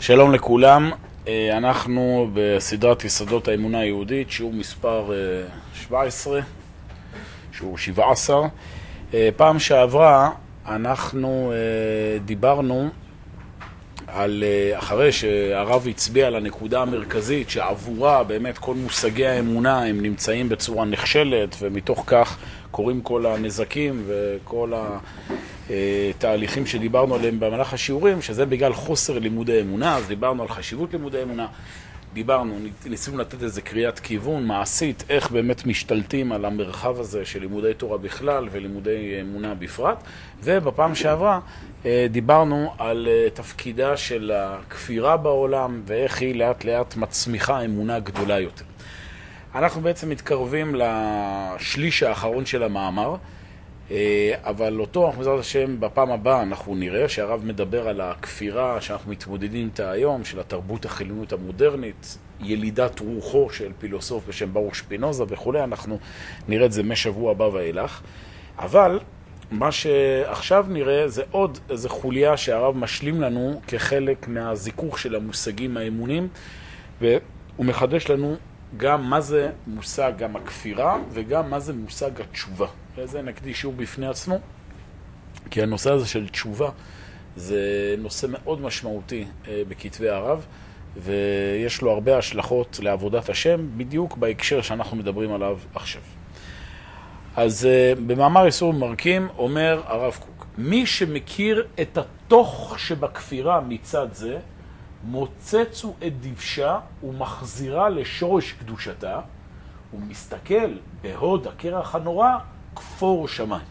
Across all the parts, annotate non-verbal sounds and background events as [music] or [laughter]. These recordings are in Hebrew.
שלום לכולם, אה, אנחנו בסדרת יסודות האמונה היהודית, שיעור מספר 17, אה, שיעור 17. אה, פעם שעברה אנחנו דיברנו על, אחרי שהרב הצביע על הנקודה המרכזית שעבורה באמת כל מושגי האמונה הם נמצאים בצורה נכשלת ומתוך כך קורים כל הנזקים וכל התהליכים שדיברנו עליהם במהלך השיעורים, שזה בגלל חוסר לימודי אמונה, אז דיברנו על חשיבות לימודי אמונה, דיברנו, ניסינו לתת איזה קריאת כיוון מעשית, איך באמת משתלטים על המרחב הזה של לימודי תורה בכלל ולימודי אמונה בפרט, ובפעם שעברה אה, דיברנו על אה, תפקידה של הכפירה בעולם ואיך היא לאט לאט מצמיחה אמונה גדולה יותר. אנחנו בעצם מתקרבים לשליש האחרון של המאמר, אה, אבל אותו, בעזרת השם, בפעם הבאה אנחנו נראה שהרב מדבר על הכפירה שאנחנו מתמודדים איתה היום, של התרבות החילונית המודרנית, ילידת רוחו של פילוסוף בשם ברוך שפינוזה וכולי, אנחנו נראה את זה משבוע הבא ואילך. אבל מה שעכשיו נראה זה עוד איזו חוליה שהרב משלים לנו כחלק מהזיכוך של המושגים האמונים, והוא מחדש לנו גם מה זה מושג גם הכפירה וגם מה זה מושג התשובה. לזה נקדיש שיעור בפני עצמו, כי הנושא הזה של תשובה זה נושא מאוד משמעותי אה, בכתבי הרב, ויש לו הרבה השלכות לעבודת השם, בדיוק בהקשר שאנחנו מדברים עליו עכשיו. אז אה, במאמר איסור מרקים אומר הרב קוק, מי שמכיר את התוך שבכפירה מצד זה, מוצצו את דבשה ומחזירה לשורש קדושתה, ומסתכל בהוד הקרח הנורא, כפור שמיים.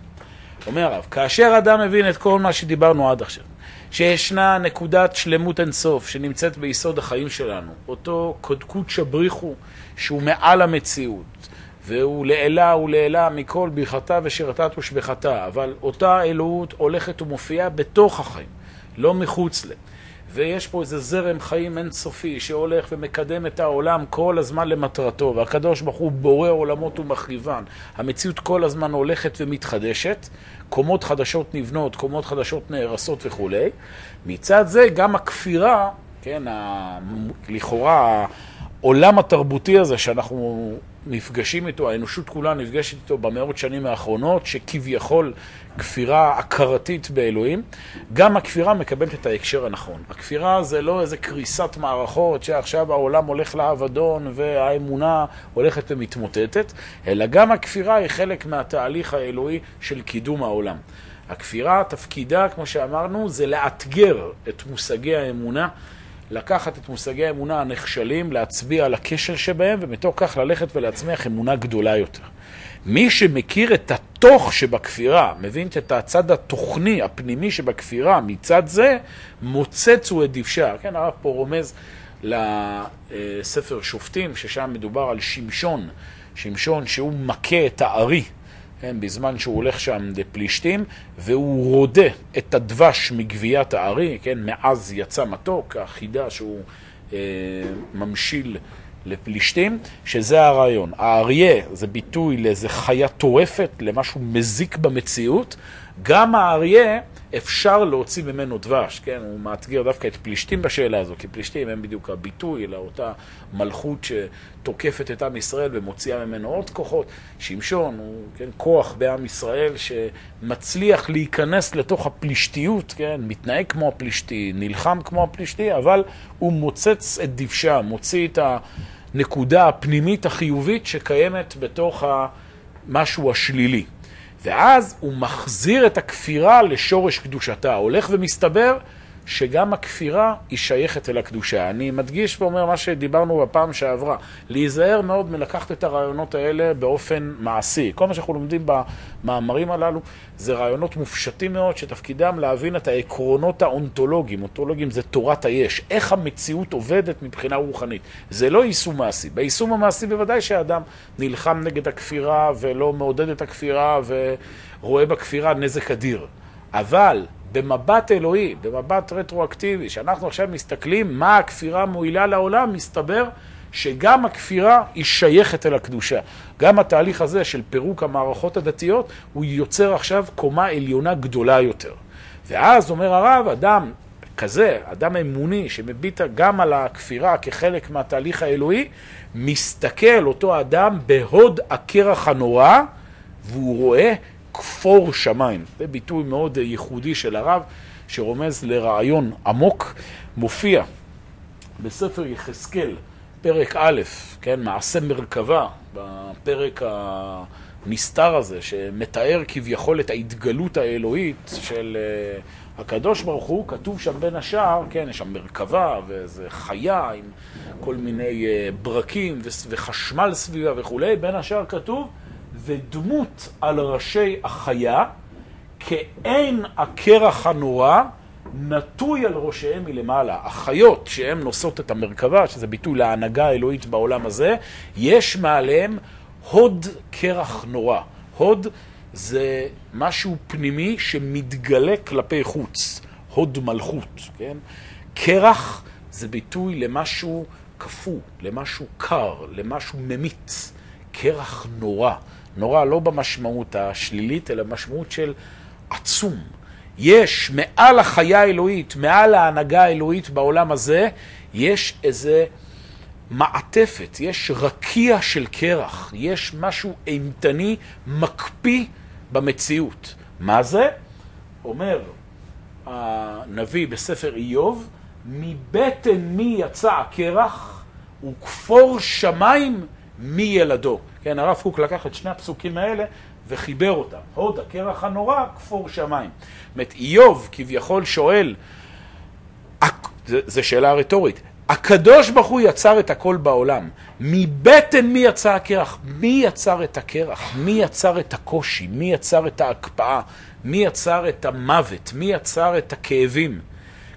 אומר הרב, כאשר אדם מבין את כל מה שדיברנו עד עכשיו, שישנה נקודת שלמות אינסוף שנמצאת ביסוד החיים שלנו, אותו קודקות שבריחו שהוא מעל המציאות, והוא לעילה ולעילה מכל ברכתה ושירתת ושבחתה, אבל אותה אלוהות הולכת ומופיעה בתוך החיים, לא מחוץ להם. ויש פה איזה זרם חיים אינסופי שהולך ומקדם את העולם כל הזמן למטרתו, והקדוש ברוך הוא בורא עולמות ומחריבן. המציאות כל הזמן הולכת ומתחדשת, קומות חדשות נבנות, קומות חדשות נהרסות וכולי. מצד זה גם הכפירה, כן, ה... לכאורה העולם התרבותי הזה שאנחנו נפגשים איתו, האנושות כולה נפגשת איתו במאות שנים האחרונות, שכביכול כפירה הכרתית באלוהים, גם הכפירה מקבלת את ההקשר הנכון. הכפירה זה לא איזה קריסת מערכות שעכשיו העולם הולך לאבדון והאמונה הולכת ומתמוטטת, אלא גם הכפירה היא חלק מהתהליך האלוהי של קידום העולם. הכפירה, תפקידה, כמו שאמרנו, זה לאתגר את מושגי האמונה. לקחת את מושגי האמונה הנכשלים, להצביע על הכשל שבהם, ומתוך כך ללכת ולהצמיח אמונה גדולה יותר. מי שמכיר את התוך שבכפירה, מבין את הצד התוכני, הפנימי שבכפירה, מצד זה, מוצץ הוא את דבשה. כן, הרב פה רומז לספר שופטים, ששם מדובר על שמשון, שמשון שהוא מכה את הארי. כן, בזמן שהוא הולך שם לפלישתים, והוא רודה את הדבש מגביית הארי, כן, מאז יצא מתוק, החידה שהוא אה, ממשיל לפלישתים, שזה הרעיון. האריה זה ביטוי לאיזה חיה טורפת, למשהו מזיק במציאות. גם האריה, אפשר להוציא ממנו דבש, כן? הוא מאתגר דווקא את פלישתים בשאלה הזו, כי פלישתים הם בדיוק הביטוי לאותה מלכות שתוקפת את עם ישראל ומוציאה ממנו עוד כוחות. שמשון הוא כן, כוח בעם ישראל שמצליח להיכנס לתוך הפלישתיות, כן? מתנהג כמו הפלישתי, נלחם כמו הפלישתי, אבל הוא מוצץ את דבשה, מוציא את הנקודה הפנימית החיובית שקיימת בתוך המשהו השלילי. ואז הוא מחזיר את הכפירה לשורש קדושתה. הולך ומסתבר שגם הכפירה היא שייכת אל הקדושה. אני מדגיש ואומר מה שדיברנו בפעם שעברה, להיזהר מאוד מלקחת את הרעיונות האלה באופן מעשי. כל מה שאנחנו לומדים במאמרים הללו זה רעיונות מופשטים מאוד, שתפקידם להבין את העקרונות האונתולוגיים. אונתולוגיים זה תורת היש, איך המציאות עובדת מבחינה רוחנית. זה לא יישום מעשי. ביישום המעשי בוודאי שהאדם נלחם נגד הכפירה ולא מעודד את הכפירה ורואה בכפירה נזק אדיר. אבל במבט אלוהי, במבט רטרואקטיבי, שאנחנו עכשיו מסתכלים מה הכפירה מועילה לעולם, מסתבר שגם הכפירה היא שייכת אל הקדושה. גם התהליך הזה של פירוק המערכות הדתיות, הוא יוצר עכשיו קומה עליונה גדולה יותר. ואז אומר הרב, אדם כזה, אדם אמוני שמביט גם על הכפירה כחלק מהתהליך האלוהי, מסתכל אותו אדם בהוד הקרח הנורא, והוא רואה כפור שמיים. זה ביטוי מאוד ייחודי של הרב, שרומז לרעיון עמוק, מופיע בספר יחזקאל, פרק א', כן, מעשה מרכבה, בפרק הנסתר הזה, שמתאר כביכול את ההתגלות האלוהית של uh, הקדוש ברוך הוא, כתוב שם בין השאר, כן, יש שם מרכבה ואיזה חיה עם כל מיני uh, ברקים וחשמל סביבה וכולי, בין השאר כתוב, ודמות על ראשי החיה, כאין הקרח הנורא, נטוי על ראשיהם מלמעלה. החיות שהן נושאות את המרכבה, שזה ביטוי להנהגה האלוהית בעולם הזה, יש מעליהם הוד קרח נורא. הוד זה משהו פנימי שמתגלה כלפי חוץ, הוד מלכות, כן? קרח זה ביטוי למשהו קפוא, למשהו קר, למשהו ממית. קרח נורא. נורא לא במשמעות השלילית, אלא במשמעות של עצום. יש מעל החיה האלוהית, מעל ההנהגה האלוהית בעולם הזה, יש איזה מעטפת, יש רקיע של קרח, יש משהו אימתני, מקפיא במציאות. מה זה? אומר הנביא בספר איוב, מבטן מי יצא הקרח וכפור שמיים מי ילדו. כן, הרב קוק לקח את שני הפסוקים האלה וחיבר אותם. הוד הקרח הנורא, כפור שמיים. זאת אומרת, איוב כביכול שואל, זו שאלה רטורית, הקדוש ברוך הוא יצר את הכל בעולם. מבטן מי יצר הקרח? מי יצר את הקרח? מי יצר את הקושי? מי יצר את ההקפאה? מי יצר את המוות? מי יצר את הכאבים?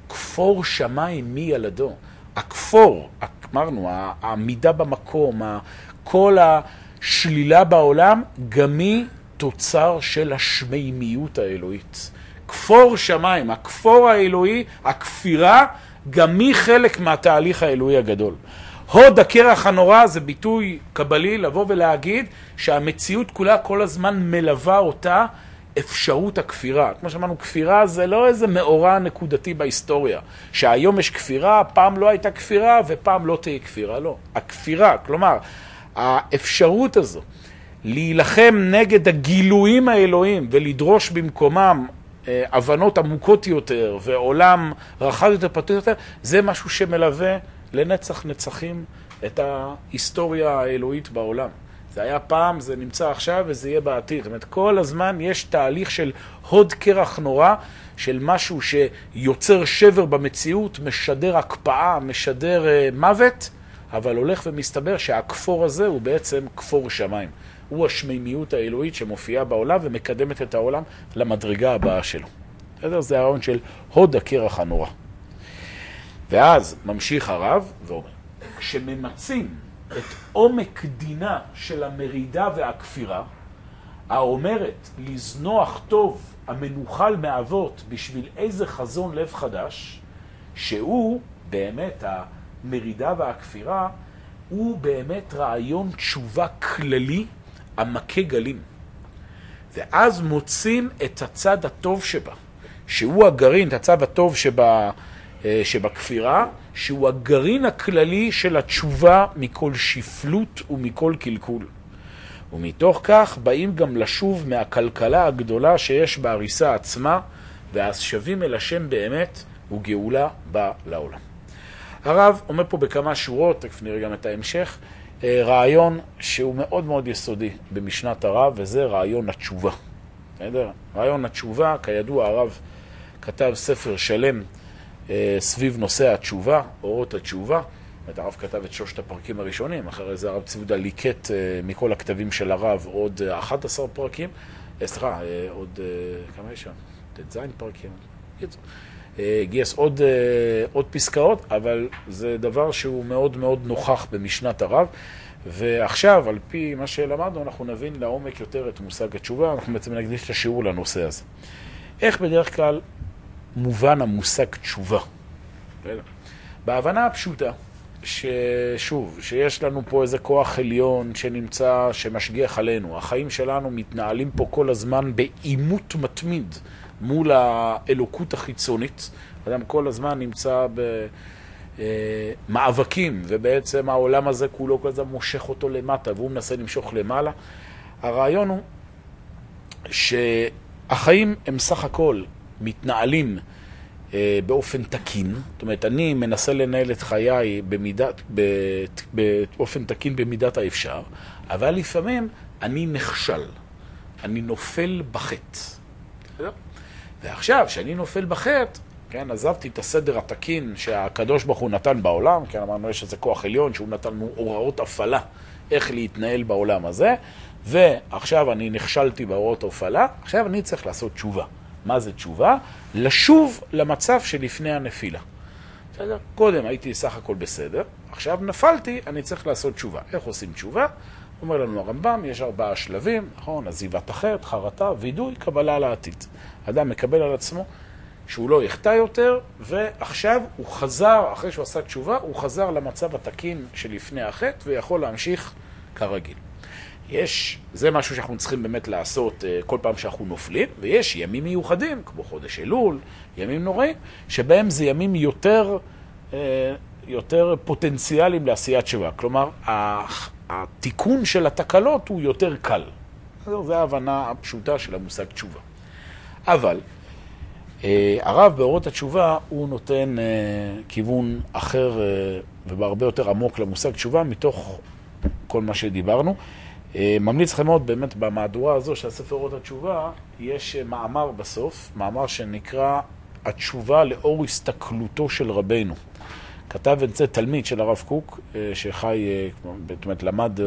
כפור שמיים מי ילדו? הכפור, אמרנו, העמידה במקום, כל השלילה בעולם, גם היא תוצר של השמימיות האלוהית. כפור שמיים, הכפור האלוהי, הכפירה, גם היא חלק מהתהליך האלוהי הגדול. הוד הקרח הנורא זה ביטוי קבלי לבוא ולהגיד שהמציאות כולה כל הזמן מלווה אותה אפשרות הכפירה. כמו שאמרנו, כפירה זה לא איזה מאורע נקודתי בהיסטוריה, שהיום יש כפירה, פעם לא הייתה כפירה ופעם לא תהיה כפירה, לא. הכפירה, כלומר, האפשרות הזו להילחם נגד הגילויים האלוהים ולדרוש במקומם אה, הבנות עמוקות יותר ועולם רחב יותר, פתוח יותר, זה משהו שמלווה לנצח נצחים את ההיסטוריה האלוהית בעולם. זה היה פעם, זה נמצא עכשיו וזה יהיה בעתיד. זאת אומרת, כל הזמן יש תהליך של הוד קרח נורא, של משהו שיוצר שבר במציאות, משדר הקפאה, משדר uh, מוות, אבל הולך ומסתבר שהכפור הזה הוא בעצם כפור שמיים. הוא השמימיות האלוהית שמופיעה בעולם ומקדמת את העולם למדרגה הבאה שלו. בסדר? זה הרעיון של הוד הקרח הנורא. ואז ממשיך הרב ואומר, כשממצים את עומק דינה של המרידה והכפירה, האומרת לזנוח טוב המנוחל מאבות בשביל איזה חזון לב חדש, שהוא באמת המרידה והכפירה, הוא באמת רעיון תשובה כללי המכה גלים. ואז מוצאים את הצד הטוב שבה, שהוא הגרעין, את הצד הטוב שבה, אה, שבכפירה, שהוא הגרעין הכללי של התשובה מכל שפלות ומכל קלקול. ומתוך כך באים גם לשוב מהכלכלה הגדולה שיש בהריסה עצמה, ואז שבים אל השם באמת, וגאולה באה לעולם. הרב אומר פה בכמה שורות, תכף נראה גם את ההמשך, אה, רעיון שהוא מאוד מאוד יסודי במשנת הרב, וזה רעיון התשובה. בסדר? רעיון התשובה, כידוע הרב כתב ספר שלם אה, סביב נושא התשובה, אורות התשובה. זאת הרב כתב את שלושת הפרקים הראשונים, אחרי זה הרב צבודה ליקט אה, מכל הכתבים של הרב עוד 11 פרקים, סליחה, עוד, כמה יש שם? ט"ז פרקים. גייס עוד, עוד פסקאות, אבל זה דבר שהוא מאוד מאוד נוכח במשנת הרב. ועכשיו, על פי מה שלמדנו, אנחנו נבין לעומק יותר את מושג התשובה, אנחנו בעצם נקדיש את השיעור לנושא הזה. איך בדרך כלל מובן המושג תשובה? בהבנה הפשוטה, ששוב, שיש לנו פה איזה כוח עליון שנמצא, שמשגיח עלינו. החיים שלנו מתנהלים פה כל הזמן בעימות מתמיד מול האלוקות החיצונית. אדם כל הזמן נמצא במאבקים, ובעצם העולם הזה כולו כל הזמן מושך אותו למטה, והוא מנסה למשוך למעלה. הרעיון הוא שהחיים הם סך הכל מתנהלים אה, באופן תקין, זאת אומרת, אני מנסה לנהל את חיי במידת, באופן תקין במידת האפשר, אבל לפעמים אני נכשל, אני נופל בחטא. ועכשיו, כשאני נופל בחטא, כן, עזבתי את הסדר התקין שהקדוש ברוך הוא נתן בעולם, כן, אמרנו, יש איזה כוח עליון שהוא נתן לנו הוראות הפעלה איך להתנהל בעולם הזה, ועכשיו אני נכשלתי בהוראות ההפעלה, עכשיו אני צריך לעשות תשובה. מה זה תשובה? לשוב למצב שלפני הנפילה. בסדר? קודם הייתי סך הכל בסדר, עכשיו נפלתי, אני צריך לעשות תשובה. איך עושים תשובה? אומר לנו הרמב"ם, יש ארבעה שלבים, נכון? עזיבת החטא, חרטה, וידוי, קבלה לעתיד. אדם מקבל על עצמו שהוא לא יחטא יותר, ועכשיו הוא חזר, אחרי שהוא עשה תשובה, הוא חזר למצב התקין שלפני החטא, ויכול להמשיך כרגיל. יש, זה משהו שאנחנו צריכים באמת לעשות אה, כל פעם שאנחנו נופלים, ויש ימים מיוחדים, כמו חודש אלול, ימים נוראים, שבהם זה ימים יותר, אה, יותר פוטנציאליים לעשיית תשובה. כלומר, התיקון של התקלות הוא יותר קל. זו ההבנה הפשוטה של המושג תשובה. אבל אה, הרב באורות התשובה הוא נותן כיוון אחר ובהרבה יותר עמוק למושג תשובה מתוך כל מה שדיברנו. אה, ממליץ לכם מאוד, באמת, במהדורה הזו של הספר אורות התשובה, יש אה, מאמר בסוף, מאמר שנקרא התשובה לאור הסתכלותו של רבנו. כתב את זה תלמיד של הרב קוק, אה, שחי, זאת אומרת, למד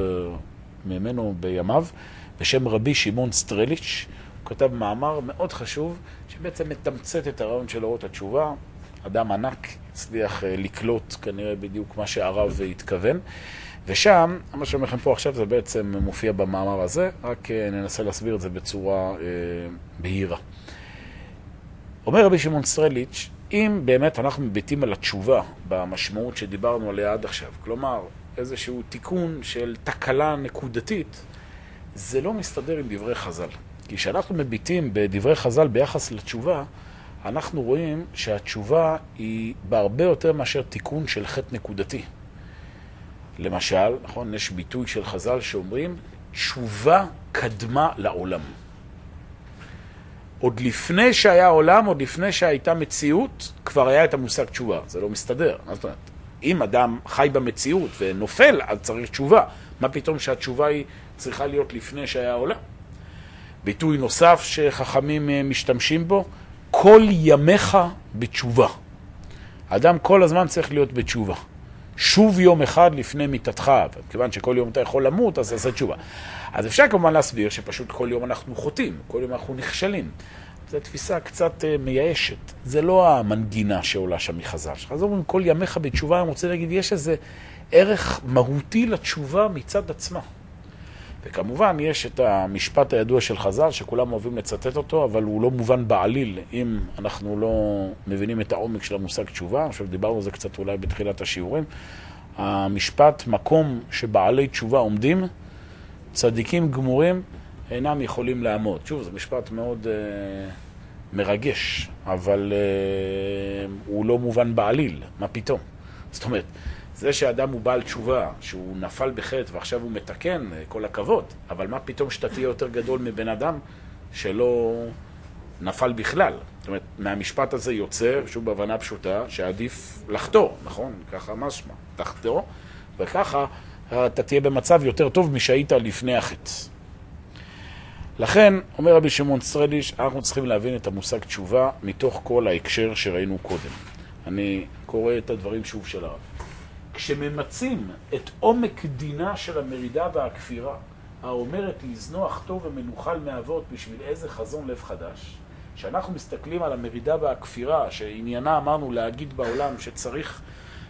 ממנו בימיו, בשם רבי שמעון סטרליץ'. הוא כתב מאמר מאוד חשוב, שבעצם מתמצת את הרעיון של אורות התשובה. אדם ענק, הצליח לקלוט כנראה בדיוק מה שהרב התכוון. ושם, מה שאני אומר לכם פה עכשיו זה בעצם מופיע במאמר הזה, רק אה, ננסה להסביר את זה בצורה אה, בהירה. אומר רבי שמעון סטרליץ', אם באמת אנחנו מביטים על התשובה במשמעות שדיברנו עליה עד עכשיו, כלומר איזשהו תיקון של תקלה נקודתית, זה לא מסתדר עם דברי חז"ל. כי כשאנחנו מביטים בדברי חז"ל ביחס לתשובה, אנחנו רואים שהתשובה היא בהרבה יותר מאשר תיקון של חטא נקודתי. למשל, נכון, יש ביטוי של חז"ל שאומרים, תשובה קדמה לעולם. עוד לפני שהיה עולם, עוד לפני שהייתה מציאות, כבר היה את המושג תשובה. זה לא מסתדר. זאת אומרת, אם אדם חי במציאות ונופל, אז צריך תשובה. מה פתאום שהתשובה היא צריכה להיות לפני שהיה עולם? ביטוי נוסף שחכמים אה, משתמשים בו, כל ימיך בתשובה. אדם כל הזמן צריך להיות בתשובה. שוב יום אחד לפני מיתתך, כיוון שכל יום אתה יכול למות, אז תעשה תשובה. אז אפשר כמובן להסביר שפשוט כל יום אנחנו חוטאים, כל יום אנחנו נכשלים. זו תפיסה קצת uh, מייאשת. זה לא המנגינה שעולה שם מחז"ל. חז"ל אומרים, כל ימיך בתשובה, אני רוצה להגיד, יש איזה ערך מהותי לתשובה מצד עצמה. וכמובן, יש את המשפט הידוע של חז"ל, שכולם אוהבים לצטט אותו, אבל הוא לא מובן בעליל אם אנחנו לא מבינים את העומק של המושג תשובה. עכשיו דיברנו על זה קצת אולי בתחילת השיעורים. המשפט, מקום שבעלי תשובה עומדים, צדיקים גמורים אינם יכולים לעמוד. שוב, זה משפט מאוד uh, מרגש, אבל uh, הוא לא מובן בעליל, מה פתאום? זאת אומרת, זה שאדם הוא בעל תשובה, שהוא נפל בחטא ועכשיו הוא מתקן, אה, כל הכבוד, אבל מה פתאום שאתה תהיה יותר גדול מבן אדם שלא נפל בכלל? זאת אומרת, מהמשפט הזה יוצא, שוב בהבנה פשוטה, שעדיף לחתור, נכון? ככה משמע, תחתור, וככה אתה תהיה במצב יותר טוב משהיית לפני החטא. לכן, אומר רבי שמעון סטרדיש, אנחנו צריכים להבין את המושג תשובה מתוך כל ההקשר שראינו קודם. אני קורא את הדברים שוב של הרב. כשממצים את עומק דינה של המרידה והכפירה, האומרת לזנוח טוב ומנוחל מאבות בשביל איזה חזון לב חדש, כשאנחנו מסתכלים על המרידה והכפירה, שעניינה אמרנו להגיד בעולם שצריך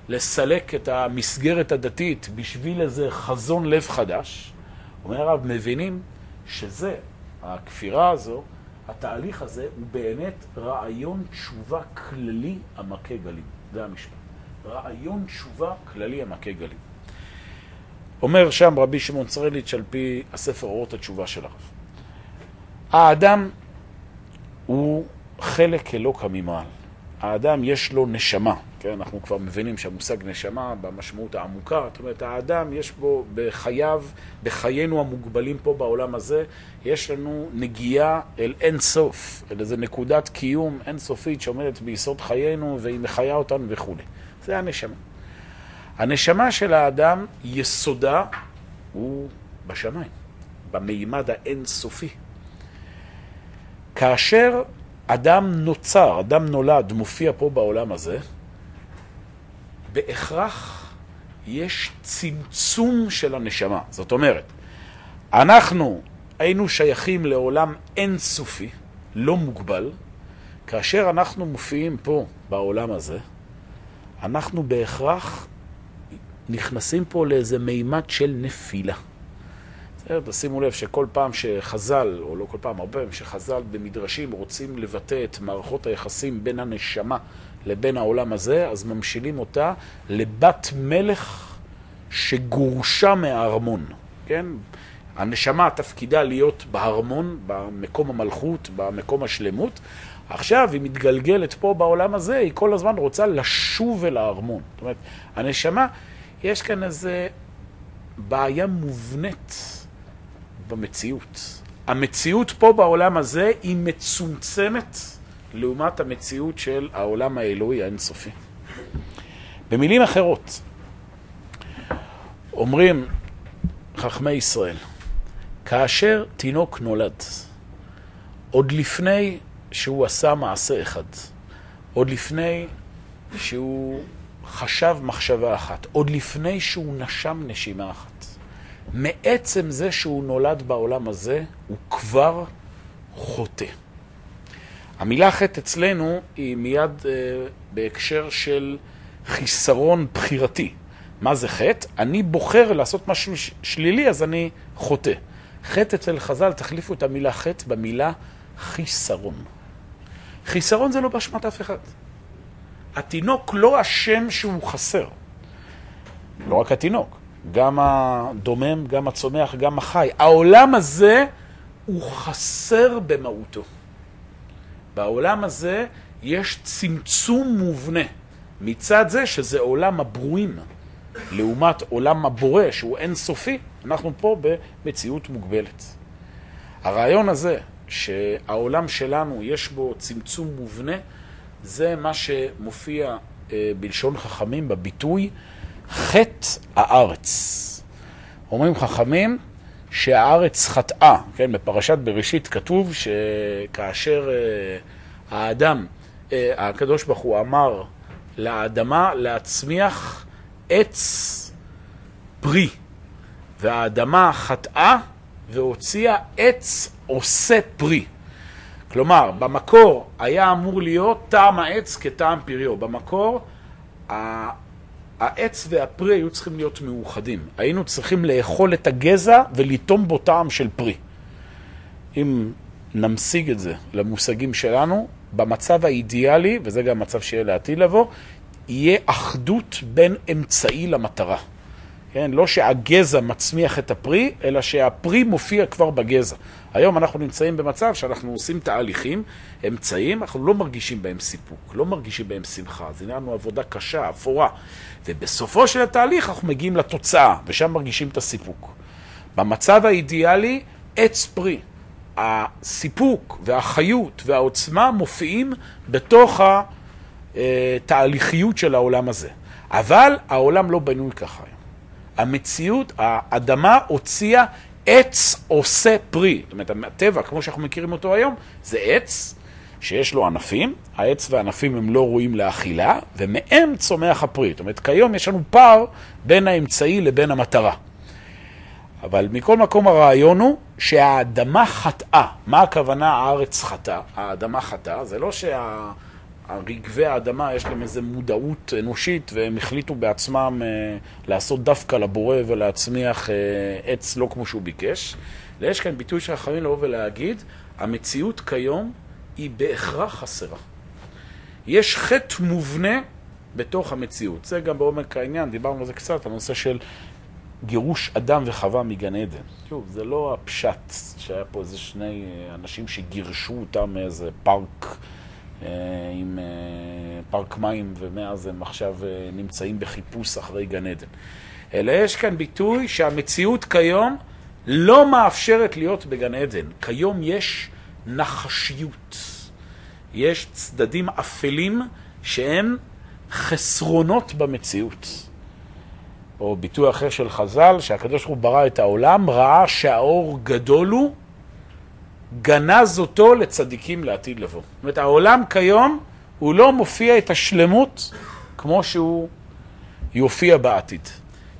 לסלק את המסגרת הדתית בשביל איזה חזון לב חדש, אומר הרב, מבינים שזה, הכפירה הזו, התהליך הזה הוא באמת רעיון תשובה כללי המכה גלים. זה המשפט. רעיון תשובה כללי המכה גלים. אומר שם רבי שמעון צרליץ' על פי הספר אורות התשובה של הרב. האדם הוא חלק אלוקא ממעל. האדם יש לו נשמה, כן? אנחנו כבר מבינים שהמושג נשמה במשמעות העמוקה, זאת אומרת, האדם יש בו בחייו, בחיינו המוגבלים פה בעולם הזה, יש לנו נגיעה אל אין סוף, אל איזו נקודת קיום אינסופית שעומדת ביסוד חיינו והיא מחיה אותנו וכולי. זה הנשמה. הנשמה של האדם, יסודה הוא בשמיים, במימד האינסופי. כאשר אדם נוצר, אדם נולד, מופיע פה בעולם הזה, בהכרח יש צמצום של הנשמה. זאת אומרת, אנחנו היינו שייכים לעולם אינסופי, לא מוגבל, כאשר אנחנו מופיעים פה בעולם הזה, אנחנו בהכרח נכנסים פה לאיזה מימד של נפילה. תשימו לב שכל פעם שחז"ל, או לא כל פעם, הרבה פעמים שחז"ל במדרשים רוצים לבטא את מערכות היחסים בין הנשמה לבין העולם הזה, אז ממשילים אותה לבת מלך שגורשה מהארמון, כן? הנשמה תפקידה להיות בהרמון, במקום המלכות, במקום השלמות. עכשיו היא מתגלגלת פה בעולם הזה, היא כל הזמן רוצה לשוב אל הארמון. זאת אומרת, הנשמה, יש כאן איזה בעיה מובנית. במציאות. המציאות פה בעולם הזה היא מצומצמת לעומת המציאות של העולם האלוהי האינסופי. במילים אחרות, אומרים חכמי ישראל, כאשר תינוק נולד, עוד לפני שהוא עשה מעשה אחד, עוד לפני שהוא חשב מחשבה אחת, עוד לפני שהוא נשם נשימה אחת, מעצם זה שהוא נולד בעולם הזה, הוא כבר חוטא. המילה חטא אצלנו היא מיד אה, בהקשר של חיסרון בחירתי. מה זה חטא? אני בוחר לעשות משהו שלילי, אז אני חוטא. חטא אצל חז"ל, תחליפו את המילה חטא במילה חיסרון. חיסרון זה לא באשמת אף אחד. התינוק לא אשם שהוא חסר. לא רק התינוק. גם הדומם, גם הצומח, גם החי. העולם הזה הוא חסר במהותו. בעולם הזה יש צמצום מובנה מצד זה שזה עולם הברואים, לעומת עולם הבורא שהוא אינסופי, אנחנו פה במציאות מוגבלת. הרעיון הזה שהעולם שלנו יש בו צמצום מובנה, זה מה שמופיע אה, בלשון חכמים בביטוי חטא הארץ. אומרים חכמים שהארץ חטאה, כן, בפרשת בראשית כתוב שכאשר uh, האדם, uh, הקדוש ברוך הוא אמר לאדמה להצמיח עץ פרי, והאדמה חטאה והוציאה עץ עושה פרי. כלומר, במקור היה אמור להיות טעם העץ כטעם פריו. במקור, העץ והפרי היו צריכים להיות מאוחדים. היינו צריכים לאכול את הגזע ולטום בו טעם של פרי. אם נמשיג את זה למושגים שלנו, במצב האידיאלי, וזה גם מצב שיהיה לעתיד לבוא, יהיה אחדות בין אמצעי למטרה. כן? לא שהגזע מצמיח את הפרי, אלא שהפרי מופיע כבר בגזע. היום אנחנו נמצאים במצב שאנחנו עושים תהליכים, אמצעים, אנחנו לא מרגישים בהם סיפוק, לא מרגישים בהם שמחה. זה נראה לנו עבודה קשה, אפורה. ובסופו של התהליך אנחנו מגיעים לתוצאה, ושם מרגישים את הסיפוק. במצב האידיאלי, עץ פרי. הסיפוק והחיות והעוצמה מופיעים בתוך התהליכיות של העולם הזה. אבל העולם לא בנוי ככה. המציאות, האדמה הוציאה עץ עושה פרי. זאת אומרת, הטבע, כמו שאנחנו מכירים אותו היום, זה עץ שיש לו ענפים, העץ והענפים הם לא ראויים לאכילה, ומהם צומח הפרי. זאת אומרת, כיום יש לנו פער בין האמצעי לבין המטרה. אבל מכל מקום הרעיון הוא שהאדמה חטאה. מה הכוונה הארץ חטאה? האדמה חטאה, זה לא שה... רגבי האדמה יש להם איזו מודעות אנושית והם החליטו בעצמם אה, לעשות דווקא לבורא ולהצמיח אה, עץ לא כמו שהוא ביקש. ויש כאן ביטוי של החכמים לבוא ולהגיד, המציאות כיום היא בהכרח חסרה. יש חטא מובנה בתוך המציאות. זה גם בעומק העניין, דיברנו על זה קצת, הנושא של גירוש אדם וחווה מגן עדן. שוב, זה לא הפשט שהיה פה איזה שני אנשים שגירשו אותם מאיזה פארק עם פארק מים, ומאז הם עכשיו נמצאים בחיפוש אחרי גן עדן. אלא יש כאן ביטוי שהמציאות כיום לא מאפשרת להיות בגן עדן. כיום יש נחשיות. יש צדדים אפלים שהם חסרונות במציאות. או ביטוי אחר של חז"ל, שהקדוש ברוך הוא ברא את העולם, ראה שהאור גדול הוא, גנז אותו לצדיקים לעתיד לבוא. זאת אומרת, העולם כיום, הוא לא מופיע את השלמות כמו שהוא יופיע בעתיד.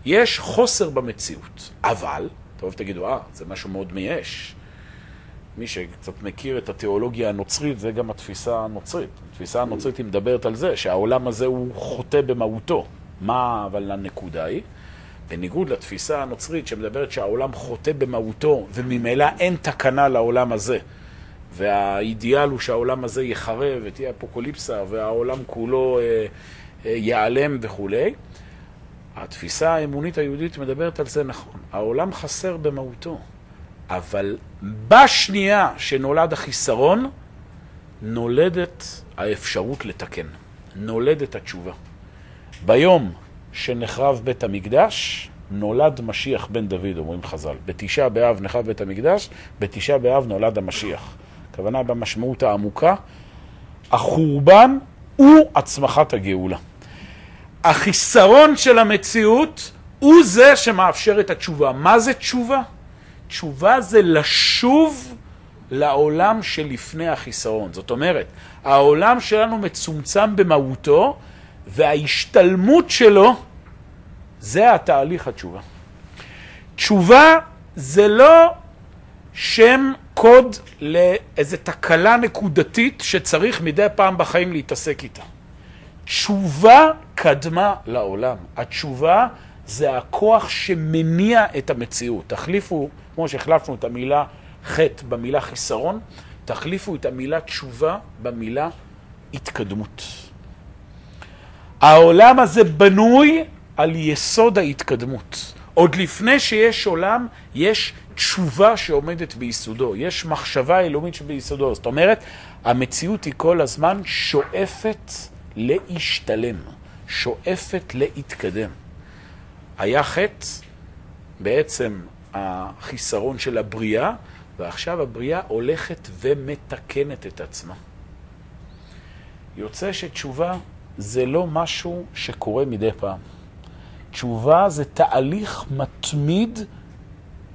יש חוסר במציאות, אבל, טוב תגידו, אה, זה משהו מאוד מייאש. מי שקצת מכיר את התיאולוגיה הנוצרית, זה גם התפיסה הנוצרית. התפיסה הנוצרית היא מדברת על זה, שהעולם הזה הוא חוטא במהותו. מה אבל הנקודה היא? בניגוד לתפיסה הנוצרית שמדברת שהעולם חוטא במהותו וממילא אין תקנה לעולם הזה והאידיאל הוא שהעולם הזה יחרב ותהיה אפוקוליפסה והעולם כולו אה, אה, ייעלם וכולי, התפיסה האמונית היהודית מדברת על זה נכון. העולם חסר במהותו, אבל בשנייה שנולד החיסרון, נולדת האפשרות לתקן, נולדת התשובה. ביום שנחרב בית המקדש, נולד משיח בן דוד, אומרים חז"ל. בתשעה באב נחרב בית המקדש, בתשעה באב נולד המשיח. הכוונה במשמעות העמוקה, החורבן הוא הצמחת הגאולה. החיסרון של המציאות הוא זה שמאפשר את התשובה. מה זה תשובה? תשובה זה לשוב לעולם שלפני החיסרון. זאת אומרת, העולם שלנו מצומצם במהותו, וההשתלמות שלו זה התהליך התשובה. תשובה זה לא שם קוד לאיזה תקלה נקודתית שצריך מדי פעם בחיים להתעסק איתה. תשובה קדמה לעולם. התשובה זה הכוח שמניע את המציאות. תחליפו, כמו שהחלפנו את המילה חטא במילה חיסרון, תחליפו את המילה תשובה במילה התקדמות. העולם הזה בנוי על יסוד ההתקדמות. עוד לפני שיש עולם, יש תשובה שעומדת ביסודו, יש מחשבה אלוהית שביסודו. זאת אומרת, המציאות היא כל הזמן שואפת להשתלם, שואפת להתקדם. היה חטא, בעצם החיסרון של הבריאה, ועכשיו הבריאה הולכת ומתקנת את עצמה. יוצא שתשובה זה לא משהו שקורה מדי פעם. תשובה זה תהליך מתמיד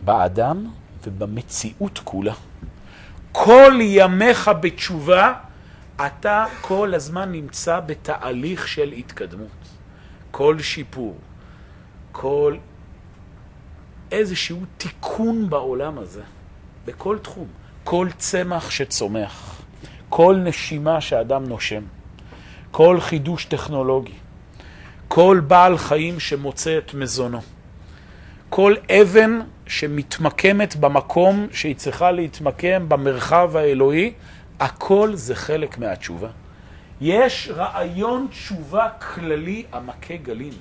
באדם ובמציאות כולה. כל ימיך בתשובה, אתה כל הזמן נמצא בתהליך של התקדמות. כל שיפור, כל איזשהו תיקון בעולם הזה, בכל תחום. כל צמח שצומח, כל נשימה שאדם נושם. כל חידוש טכנולוגי, כל בעל חיים שמוצא את מזונו, כל אבן שמתמקמת במקום שהיא צריכה להתמקם במרחב האלוהי, הכל זה חלק מהתשובה. יש רעיון תשובה כללי המכה גלים.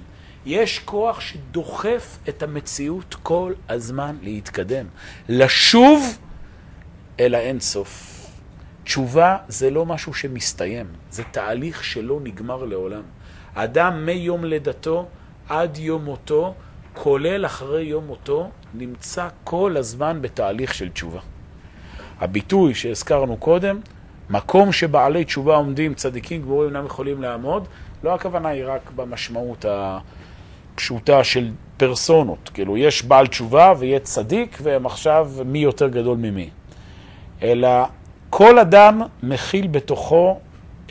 יש כוח שדוחף את המציאות כל הזמן להתקדם, לשוב אל האין סוף. תשובה זה לא משהו שמסתיים, זה תהליך שלא נגמר לעולם. אדם מיום לידתו עד יום מותו, כולל אחרי יום מותו, נמצא כל הזמן בתהליך של תשובה. הביטוי שהזכרנו קודם, מקום שבעלי תשובה עומדים, צדיקים גמורים אינם יכולים לעמוד, לא הכוונה היא רק במשמעות הפשוטה של פרסונות. כאילו, יש בעל תשובה ויש צדיק, והם עכשיו מי יותר גדול ממי. אלא כל אדם מכיל בתוכו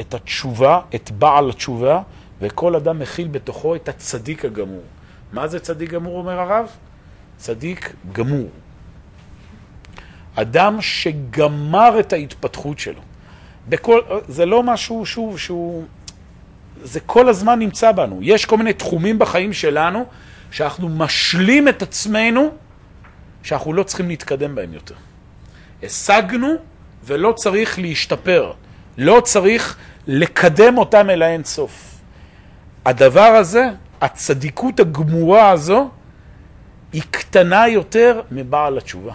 את התשובה, את בעל התשובה, וכל אדם מכיל בתוכו את הצדיק הגמור. מה זה צדיק גמור, אומר הרב? צדיק גמור. אדם שגמר את ההתפתחות שלו. בכל, זה לא משהו, שוב, שהוא... זה כל הזמן נמצא בנו. יש כל מיני תחומים בחיים שלנו שאנחנו משלים את עצמנו שאנחנו לא צריכים להתקדם בהם יותר. השגנו ולא צריך להשתפר, לא צריך לקדם אותם אל האין סוף. הדבר הזה, הצדיקות הגמורה הזו, היא קטנה יותר מבעל התשובה.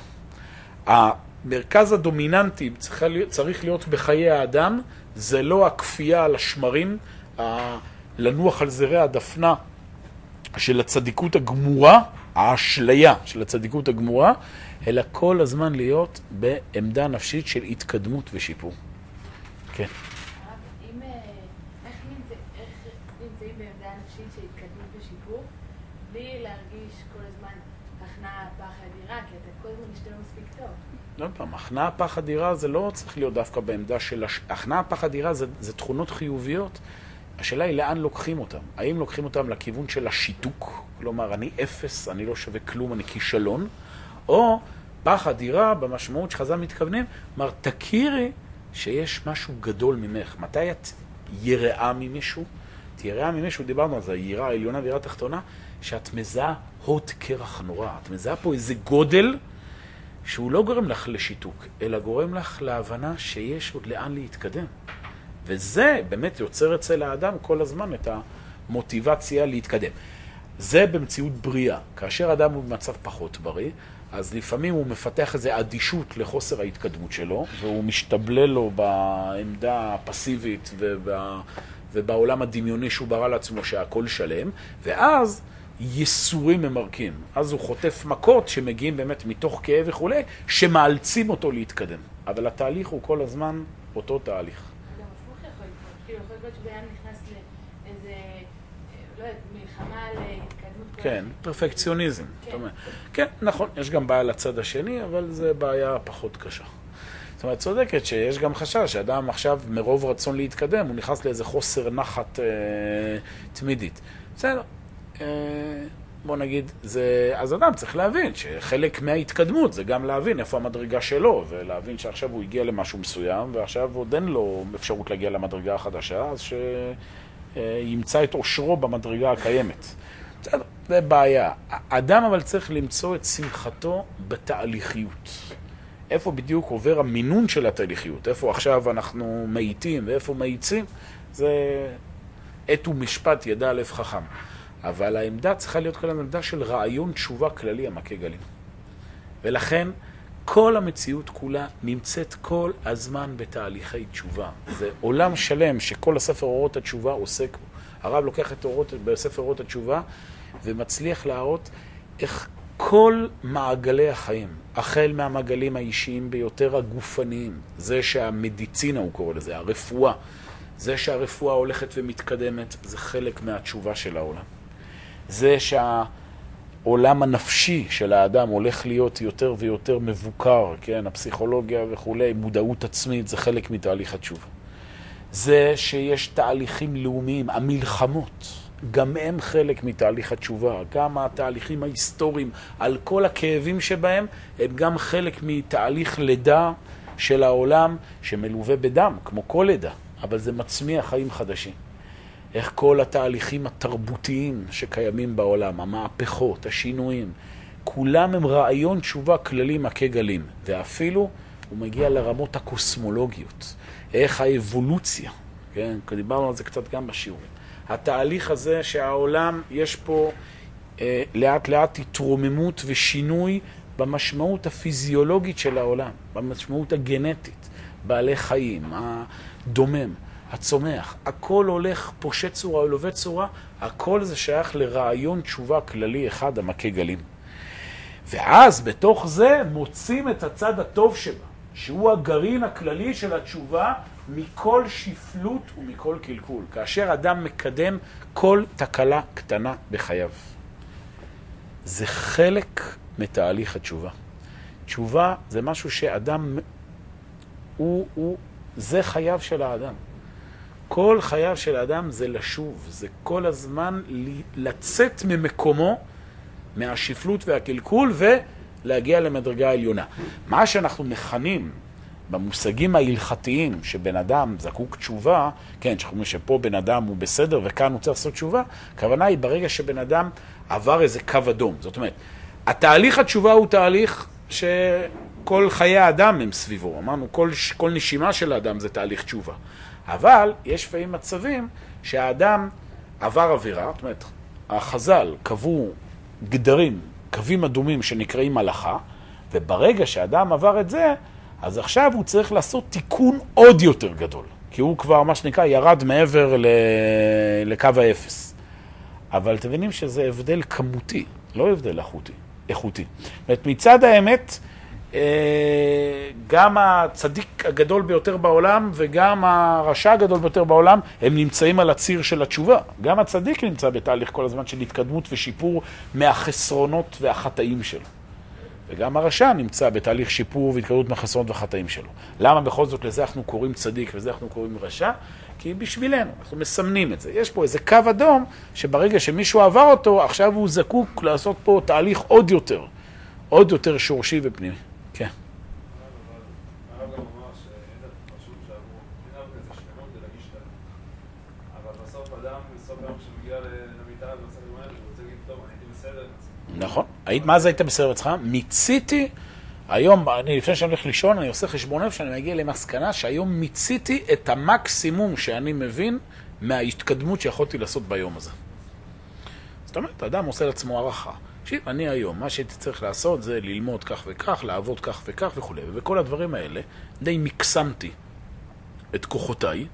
המרכז הדומיננטי צריך להיות בחיי האדם זה לא הכפייה על השמרים, לנוח על זרי הדפנה של הצדיקות הגמורה, האשליה של הצדיקות הגמורה, אלא כל הזמן להיות בעמדה נפשית של התקדמות ושיפור. כן. עוד פעם, הכנעה פח אדירה זה לא צריך להיות דווקא בעמדה של... הש... הכנעה פח אדירה זה, זה תכונות חיוביות. השאלה היא לאן לוקחים אותם. האם לוקחים אותם לכיוון של השיתוק, כלומר, אני אפס, אני לא שווה כלום, אני כישלון, או פח אדירה במשמעות שחז"ל מתכוונים, כלומר, תכירי שיש משהו גדול ממך. מתי את יראה ממישהו? את יראה ממישהו, דיברנו על זה, יראה עליונה ויראה תחתונה, שאת מזהה הוד קרח נורא. את מזהה פה איזה גודל שהוא לא גורם לך לשיתוק, אלא גורם לך להבנה שיש עוד לאן להתקדם. וזה באמת יוצר אצל האדם כל הזמן את המוטיבציה להתקדם. זה במציאות בריאה. כאשר אדם הוא במצב פחות בריא, אז לפעמים הוא מפתח איזו אדישות לחוסר ההתקדמות שלו, והוא משתבלל לו בעמדה הפסיבית ובא, ובעולם הדמיוני שהוא ברא לעצמו שהכל שלם, ואז ייסורים ממרקים. אז הוא חוטף מכות שמגיעים באמת מתוך כאב וכולי, שמאלצים אותו להתקדם. אבל התהליך הוא כל הזמן אותו תהליך. גם הפוך יכול לקרות. כאילו, יכול להיות שבן נכנס לאיזה, לא יודעת, מלחמה להתקדמות. כן, פרפקציוניזם. כן. כן, נכון, יש גם בעיה לצד השני, אבל זו בעיה פחות קשה. זאת אומרת, צודקת שיש גם חשש שאדם עכשיו, מרוב רצון להתקדם, הוא נכנס לאיזה חוסר נחת אה, תמידית. בסדר, אה, בוא נגיד, זה, אז אדם צריך להבין שחלק מההתקדמות זה גם להבין איפה המדרגה שלו, ולהבין שעכשיו הוא הגיע למשהו מסוים, ועכשיו עוד אין לו אפשרות להגיע למדרגה החדשה, אז שימצא את עושרו במדרגה הקיימת. בסדר, זה בעיה. אדם אבל צריך למצוא את שמחתו בתהליכיות. איפה בדיוק עובר המינון של התהליכיות? איפה עכשיו אנחנו מאיטים ואיפה מאיצים? זה עת ומשפט ידע לב חכם. אבל העמדה צריכה להיות כל עמדה של רעיון תשובה כללי המכה גלים. ולכן כל המציאות כולה נמצאת כל הזמן בתהליכי תשובה. זה עולם שלם שכל הספר אורות התשובה עוסק בו. הרב לוקח את אורות, בספר אורות התשובה ומצליח להראות איך כל מעגלי החיים, החל מהמעגלים האישיים ביותר הגופניים, זה שהמדיצינה הוא קורא לזה, הרפואה, זה שהרפואה הולכת ומתקדמת, זה חלק מהתשובה של העולם. זה שהעולם הנפשי של האדם הולך להיות יותר ויותר מבוקר, כן, הפסיכולוגיה וכולי, מודעות עצמית, זה חלק מתהליך התשובה. זה שיש תהליכים לאומיים, המלחמות, גם הם חלק מתהליך התשובה. גם התהליכים ההיסטוריים, על כל הכאבים שבהם, הם גם חלק מתהליך לידה של העולם שמלווה בדם, כמו כל לידה, אבל זה מצמיח חיים חדשים. איך כל התהליכים התרבותיים שקיימים בעולם, המהפכות, השינויים, כולם הם רעיון תשובה כללי מכה גלים, ואפילו הוא מגיע לרמות הקוסמולוגיות, איך האבולוציה, כן, דיברנו על זה קצת גם בשיעורים. התהליך הזה שהעולם, יש פה אה, לאט לאט התרוממות ושינוי במשמעות הפיזיולוגית של העולם, במשמעות הגנטית, בעלי חיים, הדומם. הצומח, הכל הולך פושט צורה או לובד צורה, הכל זה שייך לרעיון תשובה כללי אחד המכה גלים. ואז בתוך זה מוצאים את הצד הטוב שבה, שהוא הגרעין הכללי של התשובה מכל שפלות ומכל קלקול, כאשר אדם מקדם כל תקלה קטנה בחייו. זה חלק מתהליך התשובה. תשובה זה משהו שאדם, הוא, הוא, זה חייו של האדם. כל חייו של האדם זה לשוב, זה כל הזמן לצאת ממקומו, מהשפלות והקלקול, ולהגיע למדרגה העליונה. מה שאנחנו מכנים במושגים ההלכתיים, שבן אדם זקוק תשובה, כן, שאנחנו אומרים שפה בן אדם הוא בסדר וכאן הוא צריך לעשות תשובה, הכוונה היא ברגע שבן אדם עבר איזה קו אדום. זאת אומרת, התהליך התשובה הוא תהליך שכל חיי האדם הם סביבו. אמרנו, כל, כל נשימה של האדם זה תהליך תשובה. אבל יש לפעמים מצבים שהאדם עבר עבירה, זאת אומרת, החז"ל קבעו גדרים, קווים אדומים שנקראים הלכה, וברגע שאדם עבר את זה, אז עכשיו הוא צריך לעשות תיקון עוד יותר גדול. כי הוא כבר, מה שנקרא, ירד מעבר ל... לקו האפס. אבל אתם מבינים שזה הבדל כמותי, לא הבדל איכותי. איכותי. זאת אומרת, מצד האמת, אה, גם הצדיק הגדול ביותר בעולם וגם הרשע הגדול ביותר בעולם, הם נמצאים על הציר של התשובה. גם הצדיק נמצא בתהליך כל הזמן של התקדמות ושיפור מהחסרונות והחטאים שלו. וגם הרשע נמצא בתהליך שיפור והתקדמות מהחסרונות והחטאים שלו. למה בכל זאת לזה אנחנו קוראים צדיק ולזה אנחנו קוראים רשע? כי בשבילנו, אנחנו מסמנים את זה. יש פה איזה קו אדום שברגע שמישהו עבר אותו, עכשיו הוא זקוק לעשות פה תהליך עוד יותר, עוד יותר שורשי ופנימי. נכון. היית, מה זה היית בסדר אצלך? מיציתי, היום, אני, לפני שאני הולך לישון, אני עושה חשבון נפש, שאני מגיע למסקנה שהיום מיציתי את המקסימום שאני מבין מההתקדמות שיכולתי לעשות ביום הזה. זאת אומרת, האדם עושה לעצמו הערכה. תקשיב, אני היום, מה שהייתי צריך לעשות זה ללמוד כך וכך, לעבוד כך וכך וכולי. ובכל הדברים האלה די מקסמתי את כוחותיי.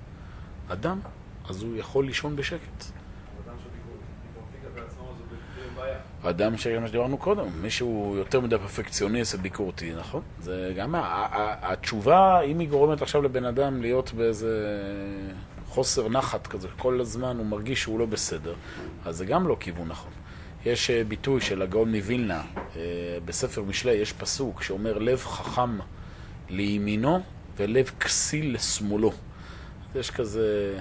אדם, אז הוא יכול לישון בשקט. אדם שמה שדיברנו קודם, מישהו יותר מדי פרפקציוניסט וביקורתי, נכון? זה גם התשובה, אם היא גורמת עכשיו לבן אדם להיות באיזה חוסר נחת כזה, כל הזמן הוא מרגיש שהוא לא בסדר, אז זה גם לא כיוון נכון. יש אה, ביטוי של הגאון מווילנה, אה, בספר משלי יש פסוק שאומר לב חכם לימינו ולב כסיל לשמאלו. יש כזה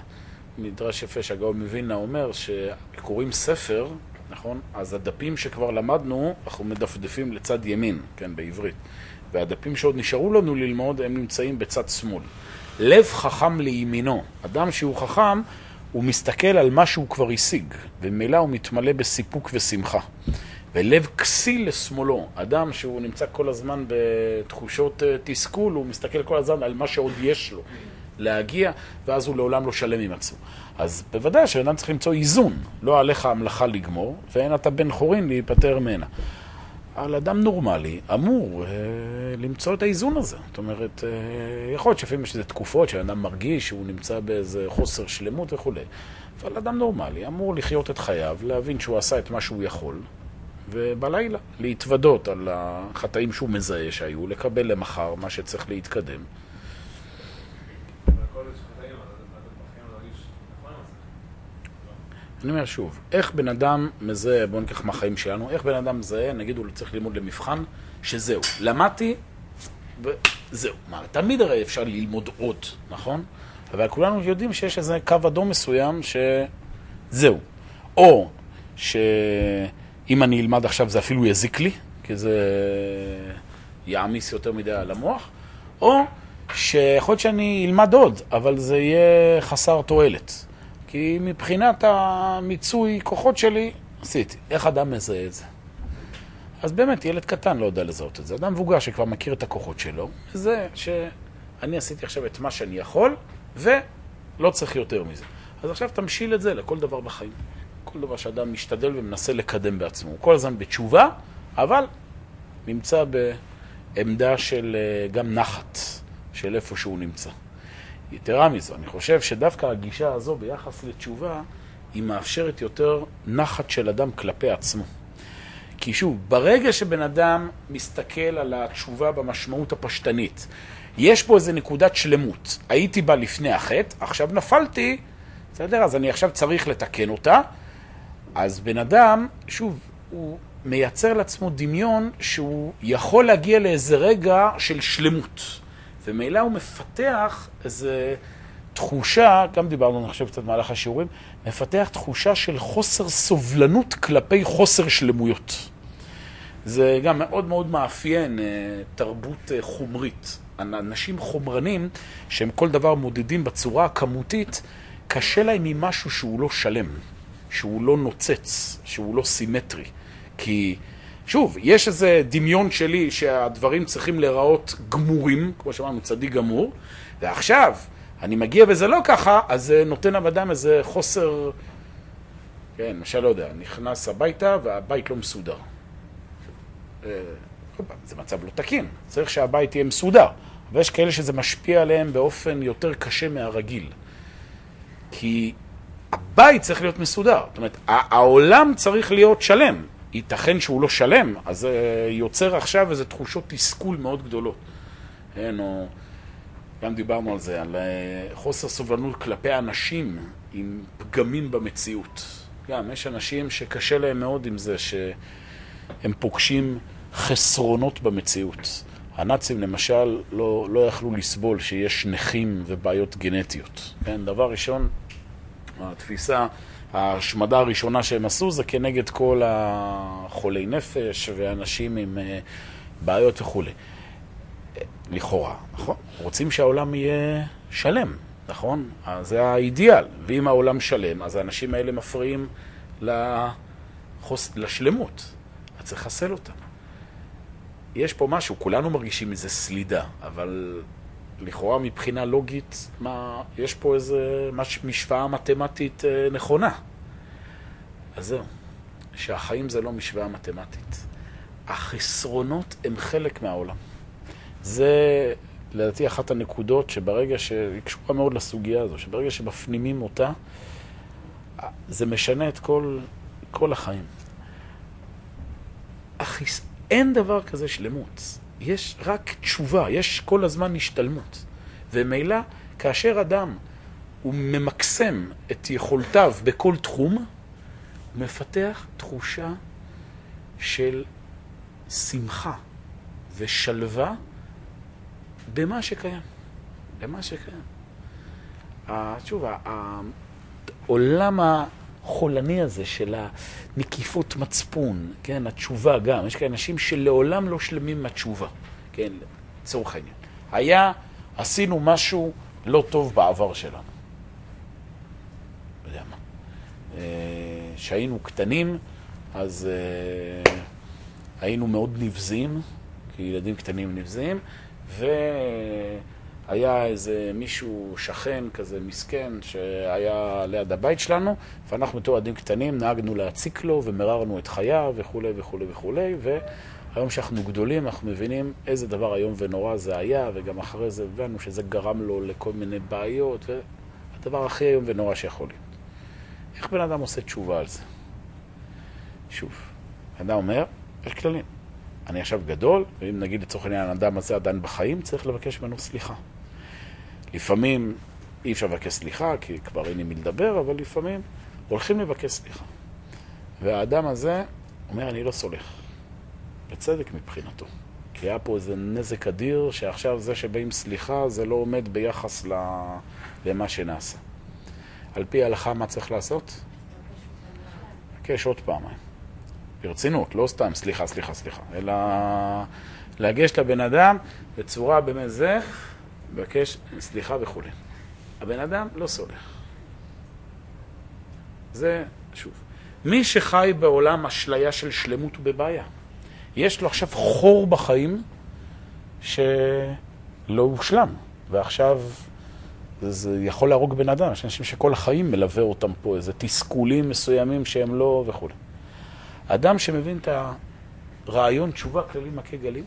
מדרש יפה שהגאון מווילנה אומר שקוראים ספר, נכון? אז הדפים שכבר למדנו, אנחנו מדפדפים לצד ימין, כן, בעברית. והדפים שעוד נשארו לנו ללמוד, הם נמצאים בצד שמאל. לב חכם לימינו. אדם שהוא חכם, הוא מסתכל על מה שהוא כבר השיג, וממילא הוא מתמלא בסיפוק ושמחה. ולב כסיל לשמאלו, אדם שהוא נמצא כל הזמן בתחושות אה, תסכול, הוא מסתכל כל הזמן על מה שעוד יש לו להגיע, ואז הוא לעולם לא שלם עם עצמו. אז בוודאי שאדם צריך למצוא איזון, לא עליך המלאכה לגמור, ואין אתה בן חורין להיפטר ממנה. אבל אדם נורמלי אמור אה, למצוא את האיזון הזה. זאת אומרת, אה, יכול להיות שלפעמים יש איזה תקופות שאדם מרגיש שהוא נמצא באיזה חוסר שלמות וכולי. אבל אדם נורמלי אמור לחיות את חייו, להבין שהוא עשה את מה שהוא יכול, ובלילה להתוודות על החטאים שהוא מזהה שהיו, לקבל למחר מה שצריך להתקדם. אני אומר שוב, איך בן אדם מזהה, בואו ניקח מהחיים שלנו, איך בן אדם מזהה, נגיד הוא צריך ללמוד למבחן, שזהו, למדתי וזהו. מה, תמיד הרי אפשר ללמוד עוד, נכון? אבל כולנו יודעים שיש איזה קו אדום מסוים שזהו. או שאם אני אלמד עכשיו זה אפילו יזיק לי, כי זה יעמיס יותר מדי על המוח, או שיכול להיות שאני אלמד עוד, אבל זה יהיה חסר תועלת. כי מבחינת המיצוי כוחות שלי, עשיתי. איך אדם מזהה את זה? אז באמת, ילד קטן לא יודע לזהות את זה. אדם מבוגר שכבר מכיר את הכוחות שלו, זה שאני עשיתי עכשיו את מה שאני יכול, ולא צריך יותר מזה. אז עכשיו תמשיל את זה לכל דבר בחיים. כל דבר שאדם משתדל ומנסה לקדם בעצמו. הוא כל הזמן בתשובה, אבל נמצא בעמדה של אה, גם נחת, של איפה שהוא נמצא. יתרה מזו, אני חושב שדווקא הגישה הזו ביחס לתשובה, היא מאפשרת יותר נחת של אדם כלפי עצמו. כי שוב, ברגע שבן אדם מסתכל על התשובה במשמעות הפשטנית, יש פה איזו נקודת שלמות. הייתי בה לפני החטא, עכשיו נפלתי, בסדר? אז אני עכשיו צריך לתקן אותה. אז בן אדם, שוב, הוא מייצר לעצמו דמיון שהוא יכול להגיע לאיזה רגע של שלמות. ומילא הוא מפתח איזה תחושה, גם דיברנו, אני חושב, קצת במהלך השיעורים, מפתח תחושה של חוסר סובלנות כלפי חוסר שלמויות. זה גם מאוד מאוד מאפיין אה, תרבות אה, חומרית. אנשים חומרנים, שהם כל דבר מודדים בצורה הכמותית, קשה להם ממשהו שהוא לא שלם, שהוא לא נוצץ, שהוא לא סימטרי. כי... שוב, יש איזה דמיון שלי שהדברים צריכים להיראות גמורים, כמו שאמרנו, צדיק גמור, ועכשיו אני מגיע וזה לא ככה, אז זה נותן לבן איזה חוסר, כן, למשל, לא יודע, נכנס הביתה והבית לא מסודר. אה, זה מצב לא תקין, צריך שהבית יהיה מסודר. ויש כאלה שזה משפיע עליהם באופן יותר קשה מהרגיל. כי הבית צריך להיות מסודר. זאת אומרת, העולם צריך להיות שלם. ייתכן שהוא לא שלם, אז זה יוצר עכשיו איזה תחושות תסכול מאוד גדולות. כן, או... גם דיברנו על זה, על אה, חוסר סובלנות כלפי אנשים עם פגמים במציאות. גם, יש אנשים שקשה להם מאוד עם זה שהם פוגשים חסרונות במציאות. הנאצים למשל לא, לא יכלו לסבול שיש נכים ובעיות גנטיות. כן, דבר ראשון, התפיסה, ההשמדה הראשונה שהם עשו זה כנגד כל החולי נפש ואנשים עם אה, בעיות וכולי. לכאורה, נכון? רוצים שהעולם יהיה שלם, נכון? אז זה האידיאל. ואם העולם שלם, אז האנשים האלה מפריעים לחוס... לשלמות. אז צריך לחסל אותם. יש פה משהו, כולנו מרגישים איזה סלידה, אבל לכאורה מבחינה לוגית, מה, יש פה איזה מש, משוואה מתמטית אה, נכונה. אז זהו, שהחיים זה לא משוואה מתמטית. החסרונות הם חלק מהעולם. זה לדעתי אחת הנקודות שברגע שהיא קשורה מאוד לסוגיה הזו, שברגע שמפנימים אותה, זה משנה את כל, כל החיים. החיס... אין דבר כזה שלמות. יש רק תשובה, יש כל הזמן השתלמות. ומילא, כאשר אדם הוא ממקסם את יכולתיו בכל תחום, הוא מפתח תחושה של שמחה ושלווה במה שקיים. במה שקיים. שוב, העולם החולני הזה של הנקיפות מצפון, כן, התשובה גם, יש כאלה אנשים שלעולם לא שלמים מהתשובה, כן, לצורך העניין. היה, עשינו משהו לא טוב בעבר שלנו. לא יודע מה. כשהיינו קטנים, אז uh, היינו מאוד נבזים, כי ילדים קטנים נבזים, והיה איזה מישהו, שכן כזה מסכן, שהיה ליד הבית שלנו, ואנחנו בתור ילדים קטנים נהגנו להציק לו ומררנו את חייו וכולי וכולי וכולי, והיום שאנחנו גדולים אנחנו מבינים איזה דבר איום ונורא זה היה, וגם אחרי זה הבנו שזה גרם לו לכל מיני בעיות, והדבר הכי איום ונורא שיכול להיות. איך בן אדם עושה תשובה על זה? שוב, אדם אומר, יש כללים. אני עכשיו גדול, ואם נגיד לצורך העניין האדם הזה עדיין בחיים, צריך לבקש ממנו סליחה. לפעמים אי אפשר לבקש סליחה, כי כבר אין לי מי לדבר, אבל לפעמים הולכים לבקש סליחה. והאדם הזה אומר, אני לא סולח. בצדק מבחינתו. כי היה פה איזה נזק אדיר, שעכשיו זה שבאים סליחה, זה לא עומד ביחס למה שנעשה. על פי ההלכה, מה צריך לעשות? לבקש עוד פעמיים. ברצינות, לא סתם סליחה, סליחה, סליחה, אלא לגשת לבן אדם בצורה באמת זה, לבקש סליחה וכולי. הבן אדם לא סולח. זה, שוב, מי שחי בעולם אשליה של שלמות הוא בבעיה. יש לו עכשיו חור בחיים שלא הושלם, ועכשיו זה יכול להרוג בן אדם. יש אנשים שכל החיים מלווה אותם פה, איזה תסכולים מסוימים שהם לא וכולי. אדם שמבין את הרעיון תשובה כללי מכה גלים,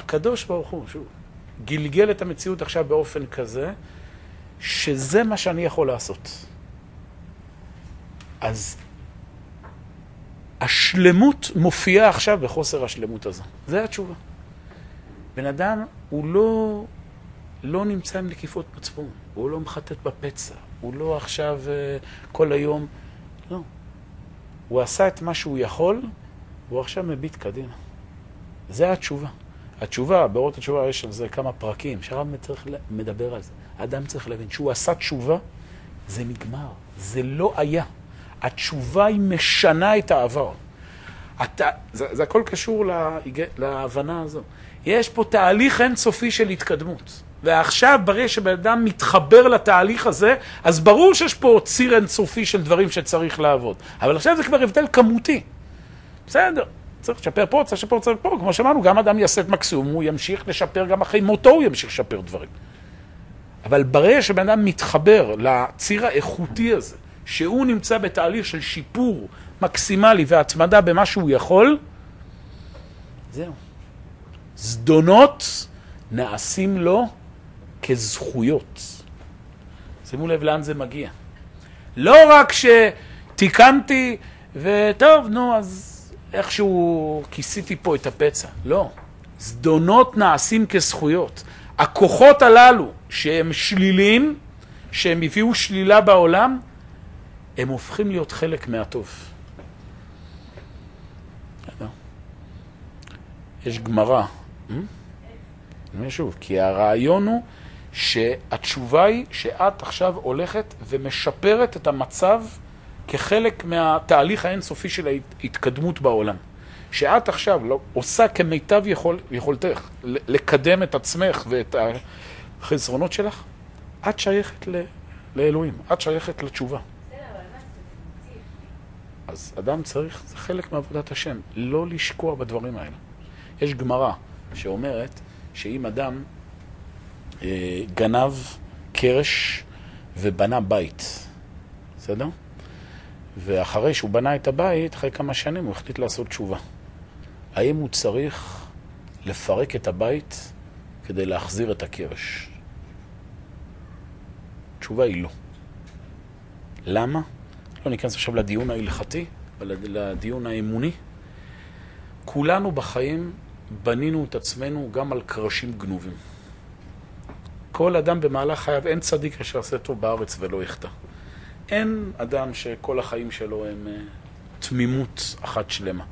הקדוש ברוך הוא, שוב, גלגל את המציאות עכשיו באופן כזה, שזה מה שאני יכול לעשות. אז השלמות מופיעה עכשיו בחוסר השלמות הזו. זה התשובה. בן אדם הוא לא, לא נמצא עם נקיפות מצפון, הוא לא מחטט בפצע, הוא לא עכשיו אה, כל היום, לא. הוא עשה את מה שהוא יכול, והוא עכשיו מביט קדימה. זה התשובה. התשובה, באורות התשובה יש על זה כמה פרקים, שהרב צריך מדבר על זה. האדם צריך להבין, שהוא עשה תשובה, זה נגמר, זה לא היה. התשובה היא משנה את העבר. אתה, זה, זה הכל קשור להג... להבנה הזו. יש פה תהליך אינסופי של התקדמות. ועכשיו, ברגע שבן אדם מתחבר לתהליך הזה, אז ברור שיש פה ציר אינסופי של דברים שצריך לעבוד. אבל עכשיו זה כבר הבדל כמותי. בסדר, צריך לשפר פה, צריך לשפר צריך פה. כמו שאמרנו, גם אדם יעשה את מקסימום, הוא ימשיך לשפר, גם אחרי מותו הוא ימשיך לשפר דברים. אבל ברגע שבן אדם מתחבר לציר האיכותי הזה, שהוא נמצא בתהליך של שיפור מקסימלי והתמדה במה שהוא יכול, זהו. זדונות נעשים לו כזכויות. שימו לב לאן זה מגיע. לא רק שתיקנתי וטוב, נו, אז איכשהו כיסיתי פה את הפצע. לא. זדונות נעשים כזכויות. הכוחות הללו, שהם שליליים, שהם הביאו שלילה בעולם, הם הופכים להיות חלק מהטוב. יש גמרא. אני שוב, כי הרעיון הוא שהתשובה היא שאת עכשיו הולכת ומשפרת את המצב כחלק מהתהליך האינסופי של ההתקדמות בעולם. שאת עכשיו לא, עושה כמיטב יכול, יכולתך לקדם את עצמך ואת החסרונות שלך, את שייכת ל, לאלוהים, את שייכת לתשובה. אז אדם צריך, זה חלק מעבודת השם, לא לשקוע בדברים האלה. יש גמרא שאומרת שאם אדם אה, גנב קרש ובנה בית, בסדר? ואחרי שהוא בנה את הבית, אחרי כמה שנים הוא החליט לעשות תשובה. האם הוא צריך לפרק את הבית כדי להחזיר את הקרש? התשובה היא לא. למה? לא ניכנס עכשיו לדיון ההלכתי, אבל לדיון האמוני. כולנו בחיים בנינו את עצמנו גם על קרשים גנובים. כל אדם במהלך חייו, אין צדיק אשר עשה טוב בארץ ולא יחטא. אין אדם שכל החיים שלו הם uh, תמימות אחת שלמה.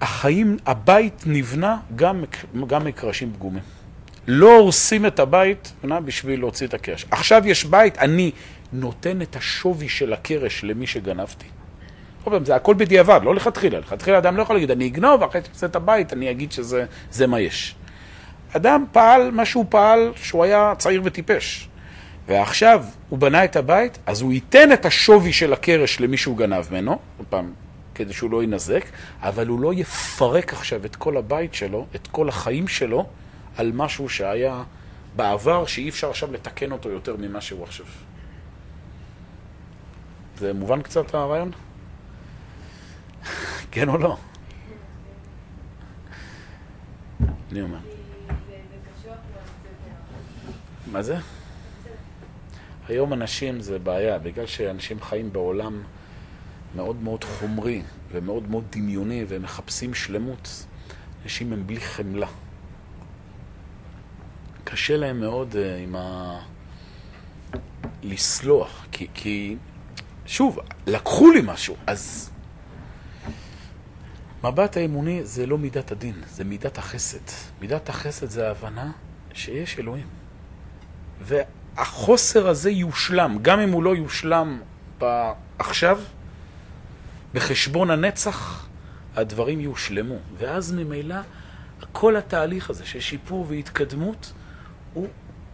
החיים, הבית נבנה גם, גם מקרשים פגומים. לא הורסים את הבית בשביל להוציא את הקרש. עכשיו יש בית, אני נותן את השווי של הקרש למי שגנבתי. זה הכל בדיעבד, לא לכתחילה. לכתחילה אדם לא יכול להגיד, אני אגנוב, אחרי שאני את הבית, אני אגיד שזה מה יש. אדם פעל מה שהוא פעל שהוא היה צעיר וטיפש. ועכשיו הוא בנה את הבית, אז הוא ייתן את השווי של הקרש למי שהוא גנב ממנו, עוד פעם, כדי שהוא לא ינזק, אבל הוא לא יפרק עכשיו את כל הבית שלו, את כל החיים שלו, על משהו שהיה בעבר, שאי אפשר עכשיו לתקן אותו יותר ממה שהוא עכשיו. זה מובן קצת הרעיון? [laughs] כן או לא? אני אומר. מה זה? היום אנשים זה בעיה, בגלל שאנשים חיים בעולם מאוד מאוד חומרי ומאוד מאוד דמיוני והם מחפשים שלמות, אנשים הם בלי חמלה. קשה להם מאוד uh, עם ה... לסלוח, כי, כי שוב, לקחו לי משהו, אז מבט האמוני זה לא מידת הדין, זה מידת החסד. מידת החסד זה ההבנה שיש אלוהים. והחוסר הזה יושלם, גם אם הוא לא יושלם עכשיו, בחשבון הנצח, הדברים יושלמו. ואז ממילא כל התהליך הזה של שיפור והתקדמות הוא,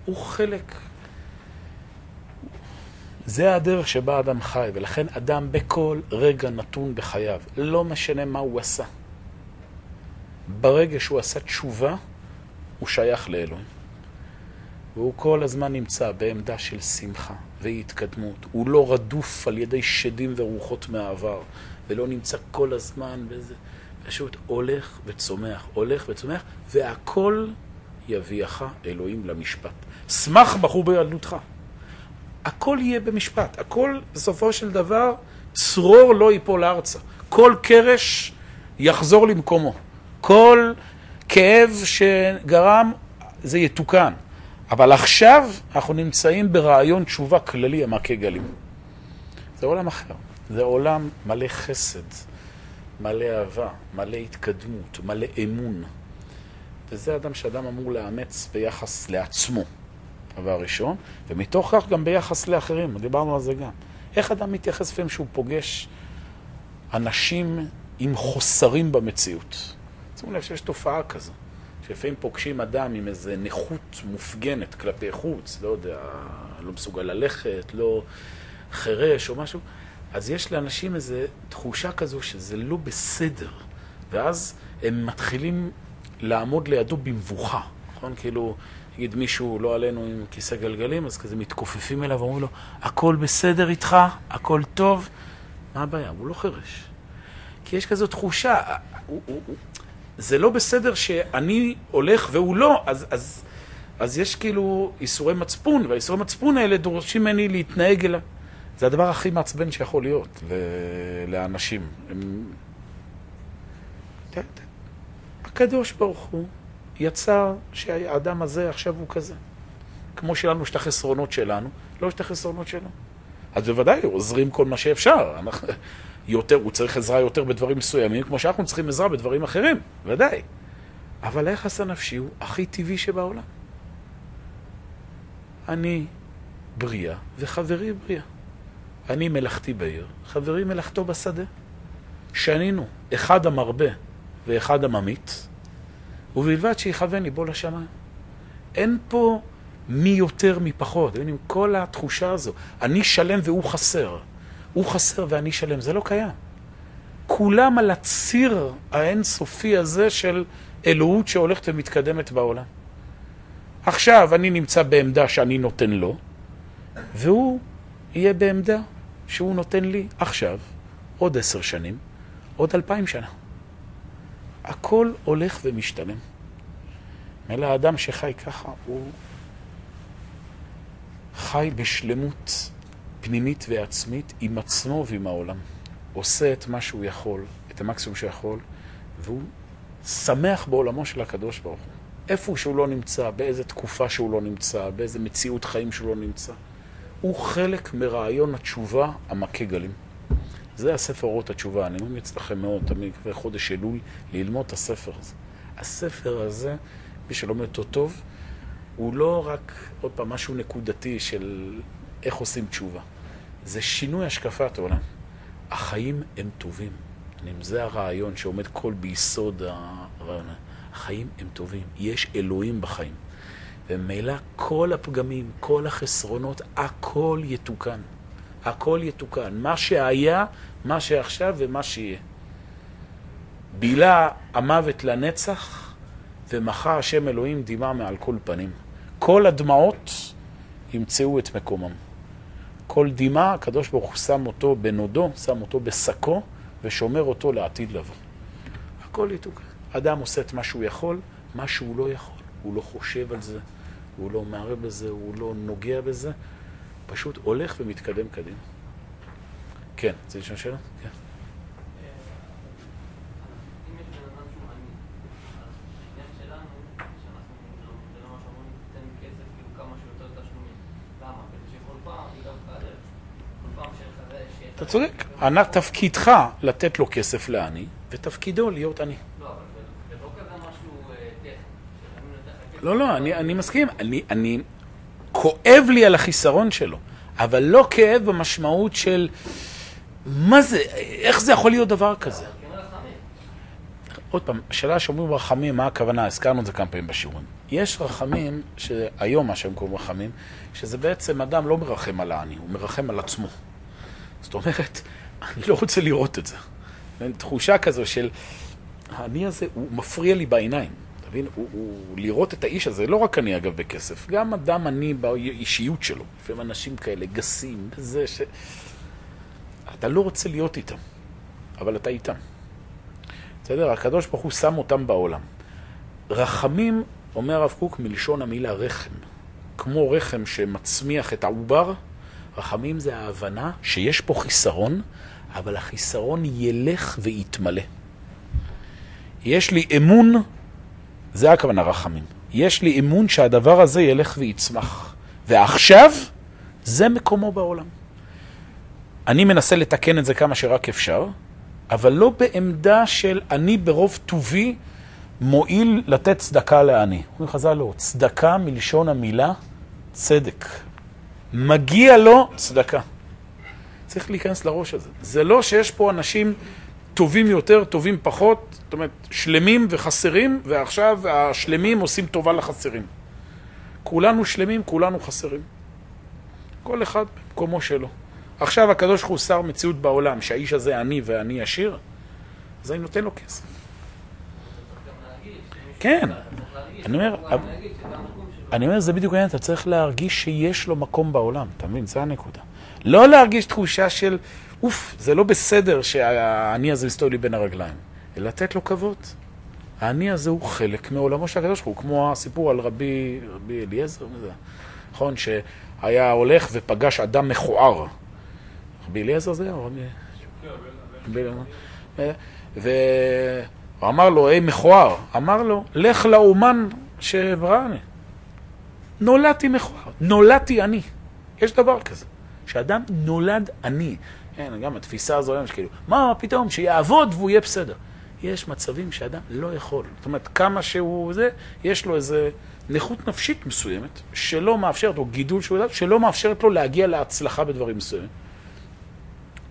הוא חלק. זה הדרך שבה אדם חי, ולכן אדם בכל רגע נתון בחייו, לא משנה מה הוא עשה. ברגע שהוא עשה תשובה, הוא שייך לאלוהים. והוא כל הזמן נמצא בעמדה של שמחה והתקדמות. הוא לא רדוף על ידי שדים ורוחות מהעבר, ולא נמצא כל הזמן בזה. פשוט הולך וצומח, הולך וצומח, והכל יביאך אלוהים למשפט. שמח בחור בילדותך. הכל יהיה במשפט, הכל בסופו של דבר צרור לא ייפול ארצה. כל קרש יחזור למקומו. כל כאב שגרם, זה יתוקן. אבל עכשיו אנחנו נמצאים ברעיון תשובה כללי המכה גלים. זה עולם אחר. זה עולם מלא חסד, מלא אהבה, מלא התקדמות, מלא אמון. וזה אדם שאדם אמור לאמץ ביחס לעצמו, דבר ראשון, ומתוך כך גם ביחס לאחרים, דיברנו על זה גם. איך אדם מתייחס לפעמים שהוא פוגש אנשים עם חוסרים במציאות? שימו לב שיש תופעה כזו. שלפעמים פוגשים אדם עם איזה נכות מופגנת כלפי חוץ, לא יודע, לא מסוגל ללכת, לא חירש או משהו, אז יש לאנשים איזו תחושה כזו שזה לא בסדר, ואז הם מתחילים לעמוד לידו במבוכה, נכון? כאילו, נגיד מישהו, לא עלינו עם כיסא גלגלים, אז כזה מתכופפים אליו ואומרים לו, הכל בסדר איתך, הכל טוב. מה הבעיה? הוא לא חירש. כי יש כזו תחושה, הוא, הוא, הוא, זה לא בסדר שאני הולך והוא לא, אז, אז, אז יש כאילו איסורי מצפון, והאיסורי מצפון האלה דורשים ממני להתנהג אליו. זה הדבר הכי מעצבן שיכול להיות לאנשים. הם... הקדוש ברוך הוא יצר שהאדם הזה עכשיו הוא כזה. כמו שלנו יש את החסרונות שלנו, לא יש את החסרונות שלו. אז בוודאי עוזרים כל מה שאפשר. יותר, הוא צריך עזרה יותר בדברים מסוימים, כמו שאנחנו צריכים עזרה בדברים אחרים, ודאי. אבל היחס הנפשי הוא הכי טבעי שבעולם. אני בריאה וחברי בריאה. אני מלאכתי בעיר, חברי מלאכתו בשדה. שנינו, אחד המרבה ואחד הממית, ובלבד שיכוון ליבו לשמיים. אין פה מי יותר מי פחות, עם כל התחושה הזו. אני שלם והוא חסר. הוא חסר ואני שלם, זה לא קיים. כולם על הציר האינסופי הזה של אלוהות שהולכת ומתקדמת בעולם. עכשיו אני נמצא בעמדה שאני נותן לו, והוא יהיה בעמדה שהוא נותן לי עכשיו, עוד עשר שנים, עוד אלפיים שנה. הכל הולך ומשתלם. מילא האדם שחי ככה, הוא חי בשלמות פנימית ועצמית עם עצמו ועם העולם. עושה את מה שהוא יכול, את המקסימום שיכול, והוא שמח בעולמו של הקדוש ברוך הוא. איפה שהוא לא נמצא, באיזה תקופה שהוא לא נמצא, באיזה מציאות חיים שהוא לא נמצא. הוא חלק מרעיון התשובה המכה גלים. זה הספר אורות התשובה, אני ממליץ לכם מאוד, תמיד בחודש אלול, ללמוד את הספר הזה. הספר הזה, מי שלומד אותו טוב, הוא לא רק, עוד פעם, משהו נקודתי של איך עושים תשובה. זה שינוי השקפת העולם. החיים הם טובים. זה הרעיון שעומד כל ביסוד הרעיון. החיים הם טובים. יש אלוהים בחיים. וממילא כל הפגמים, כל החסרונות, הכל יתוקן. הכל יתוקן. מה שהיה, מה שעכשיו ומה שיהיה. בילה המוות לנצח, ומחה השם אלוהים דמעה מעל כל פנים. כל הדמעות ימצאו את מקומם. כל דמעה, הקדוש ברוך הוא שם אותו בנודו, שם אותו בשקו, ושומר אותו לעתיד לבוא. הכל יתוקן. אדם עושה את מה שהוא יכול, מה שהוא לא יכול. הוא לא חושב על זה, הוא לא מערב בזה, הוא לא נוגע בזה, פשוט הולך ומתקדם קדימה. כן, רוצה לשאול שאלה? כן. אתה צודק. תפקידך לתת לו כסף לעני, ותפקידו להיות עני. לא, לא, אני, אני מסכים. אני, אני... כואב לי על החיסרון שלו, אבל לא כאב במשמעות של... מה זה, איך זה יכול להיות דבר כזה? עוד פעם, השאלה שאומרים רחמים, מה הכוונה? הזכרנו את זה כמה פעמים בשיעורים. יש רחמים, שהיום מה שהם קוראים רחמים, שזה בעצם אדם לא מרחם על העני, הוא מרחם על עצמו. זאת אומרת, אני לא רוצה לראות את זה. תחושה כזו של, העני הזה, הוא מפריע לי בעיניים. אתה מבין? הוא, הוא לראות את האיש הזה, לא רק אני אגב בכסף, גם אדם עני באישיות שלו. לפעמים אנשים כאלה גסים, בזה ש... אתה לא רוצה להיות איתם, אבל אתה איתם. בסדר? הקדוש ברוך הוא שם אותם בעולם. רחמים, אומר הרב קוק, מלשון המילה רחם. כמו רחם שמצמיח את העובר, רחמים זה ההבנה שיש פה חיסרון, אבל החיסרון ילך ויתמלא. יש לי אמון, זה הכוונה רחמים. יש לי אמון שהדבר הזה ילך ויצמח. ועכשיו, זה מקומו בעולם. אני מנסה לתקן את זה כמה שרק אפשר, אבל לא בעמדה של אני ברוב טובי מועיל לתת צדקה לעני. אומרים חז"ל לא, צדקה מלשון המילה צדק. מגיע לו צדקה. צריך להיכנס לראש הזה. זה לא שיש פה אנשים טובים יותר, טובים פחות, זאת אומרת, שלמים וחסרים, ועכשיו השלמים עושים טובה לחסרים. כולנו שלמים, כולנו חסרים. כל אחד במקומו שלו. עכשיו הקדוש ברוך הוא שר מציאות בעולם, שהאיש הזה עני ואני עשיר, אז אני נותן לו כסף. כן, אני אומר, אני אומר, זה בדיוק העניין, אתה צריך להרגיש שיש לו מקום בעולם, אתה מבין? זה הנקודה. לא להרגיש תחושה של, אוף, זה לא בסדר שהאני הזה מסתובב לי בין הרגליים, אלא לתת לו כבוד. האני הזה הוא חלק מעולמו של הקדוש ברוך הוא, כמו הסיפור על רבי, רבי אליעזר? נכון, שהיה הולך ופגש אדם מכוער. רבי אליעזר זה היה? רבי... והוא אמר לו, היי מכוער, אמר לו, לך לאומן שבראני. נולדתי מכוער, נולדתי אני. יש דבר כזה, שאדם נולד אני. כן, גם התפיסה הזו היום שכאילו, מה פתאום, שיעבוד והוא יהיה בסדר. יש מצבים שאדם לא יכול. זאת אומרת, כמה שהוא זה, יש לו איזה נכות נפשית מסוימת, שלא מאפשרת, או גידול שהוא יודע, שלא מאפשרת לו להגיע להצלחה בדברים מסוימים.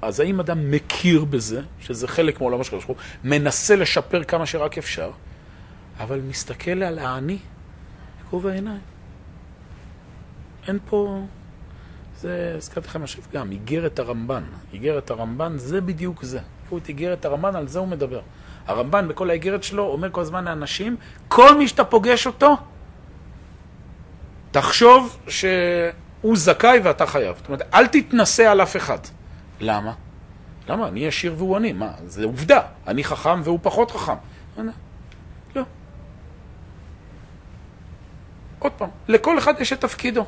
אז האם אדם מכיר בזה, שזה חלק מעולמו של הקדוש מנסה לשפר כמה שרק אפשר, אבל מסתכל על האני, בכובע העיניים. אין פה... זה, הזכרתי לכם עכשיו גם, איגרת הרמב"ן. איגרת הרמב"ן זה בדיוק זה. קחו את איגרת הרמב"ן, על זה הוא מדבר. הרמב"ן בכל האיגרת שלו אומר כל הזמן לאנשים, כל מי שאתה פוגש אותו, תחשוב שהוא זכאי ואתה חייב. זאת אומרת, אל תתנסה על אף אחד. למה? למה? אני עשיר והוא עני. מה? זה עובדה. אני חכם והוא פחות חכם. לא. עוד פעם, לכל אחד יש את תפקידו.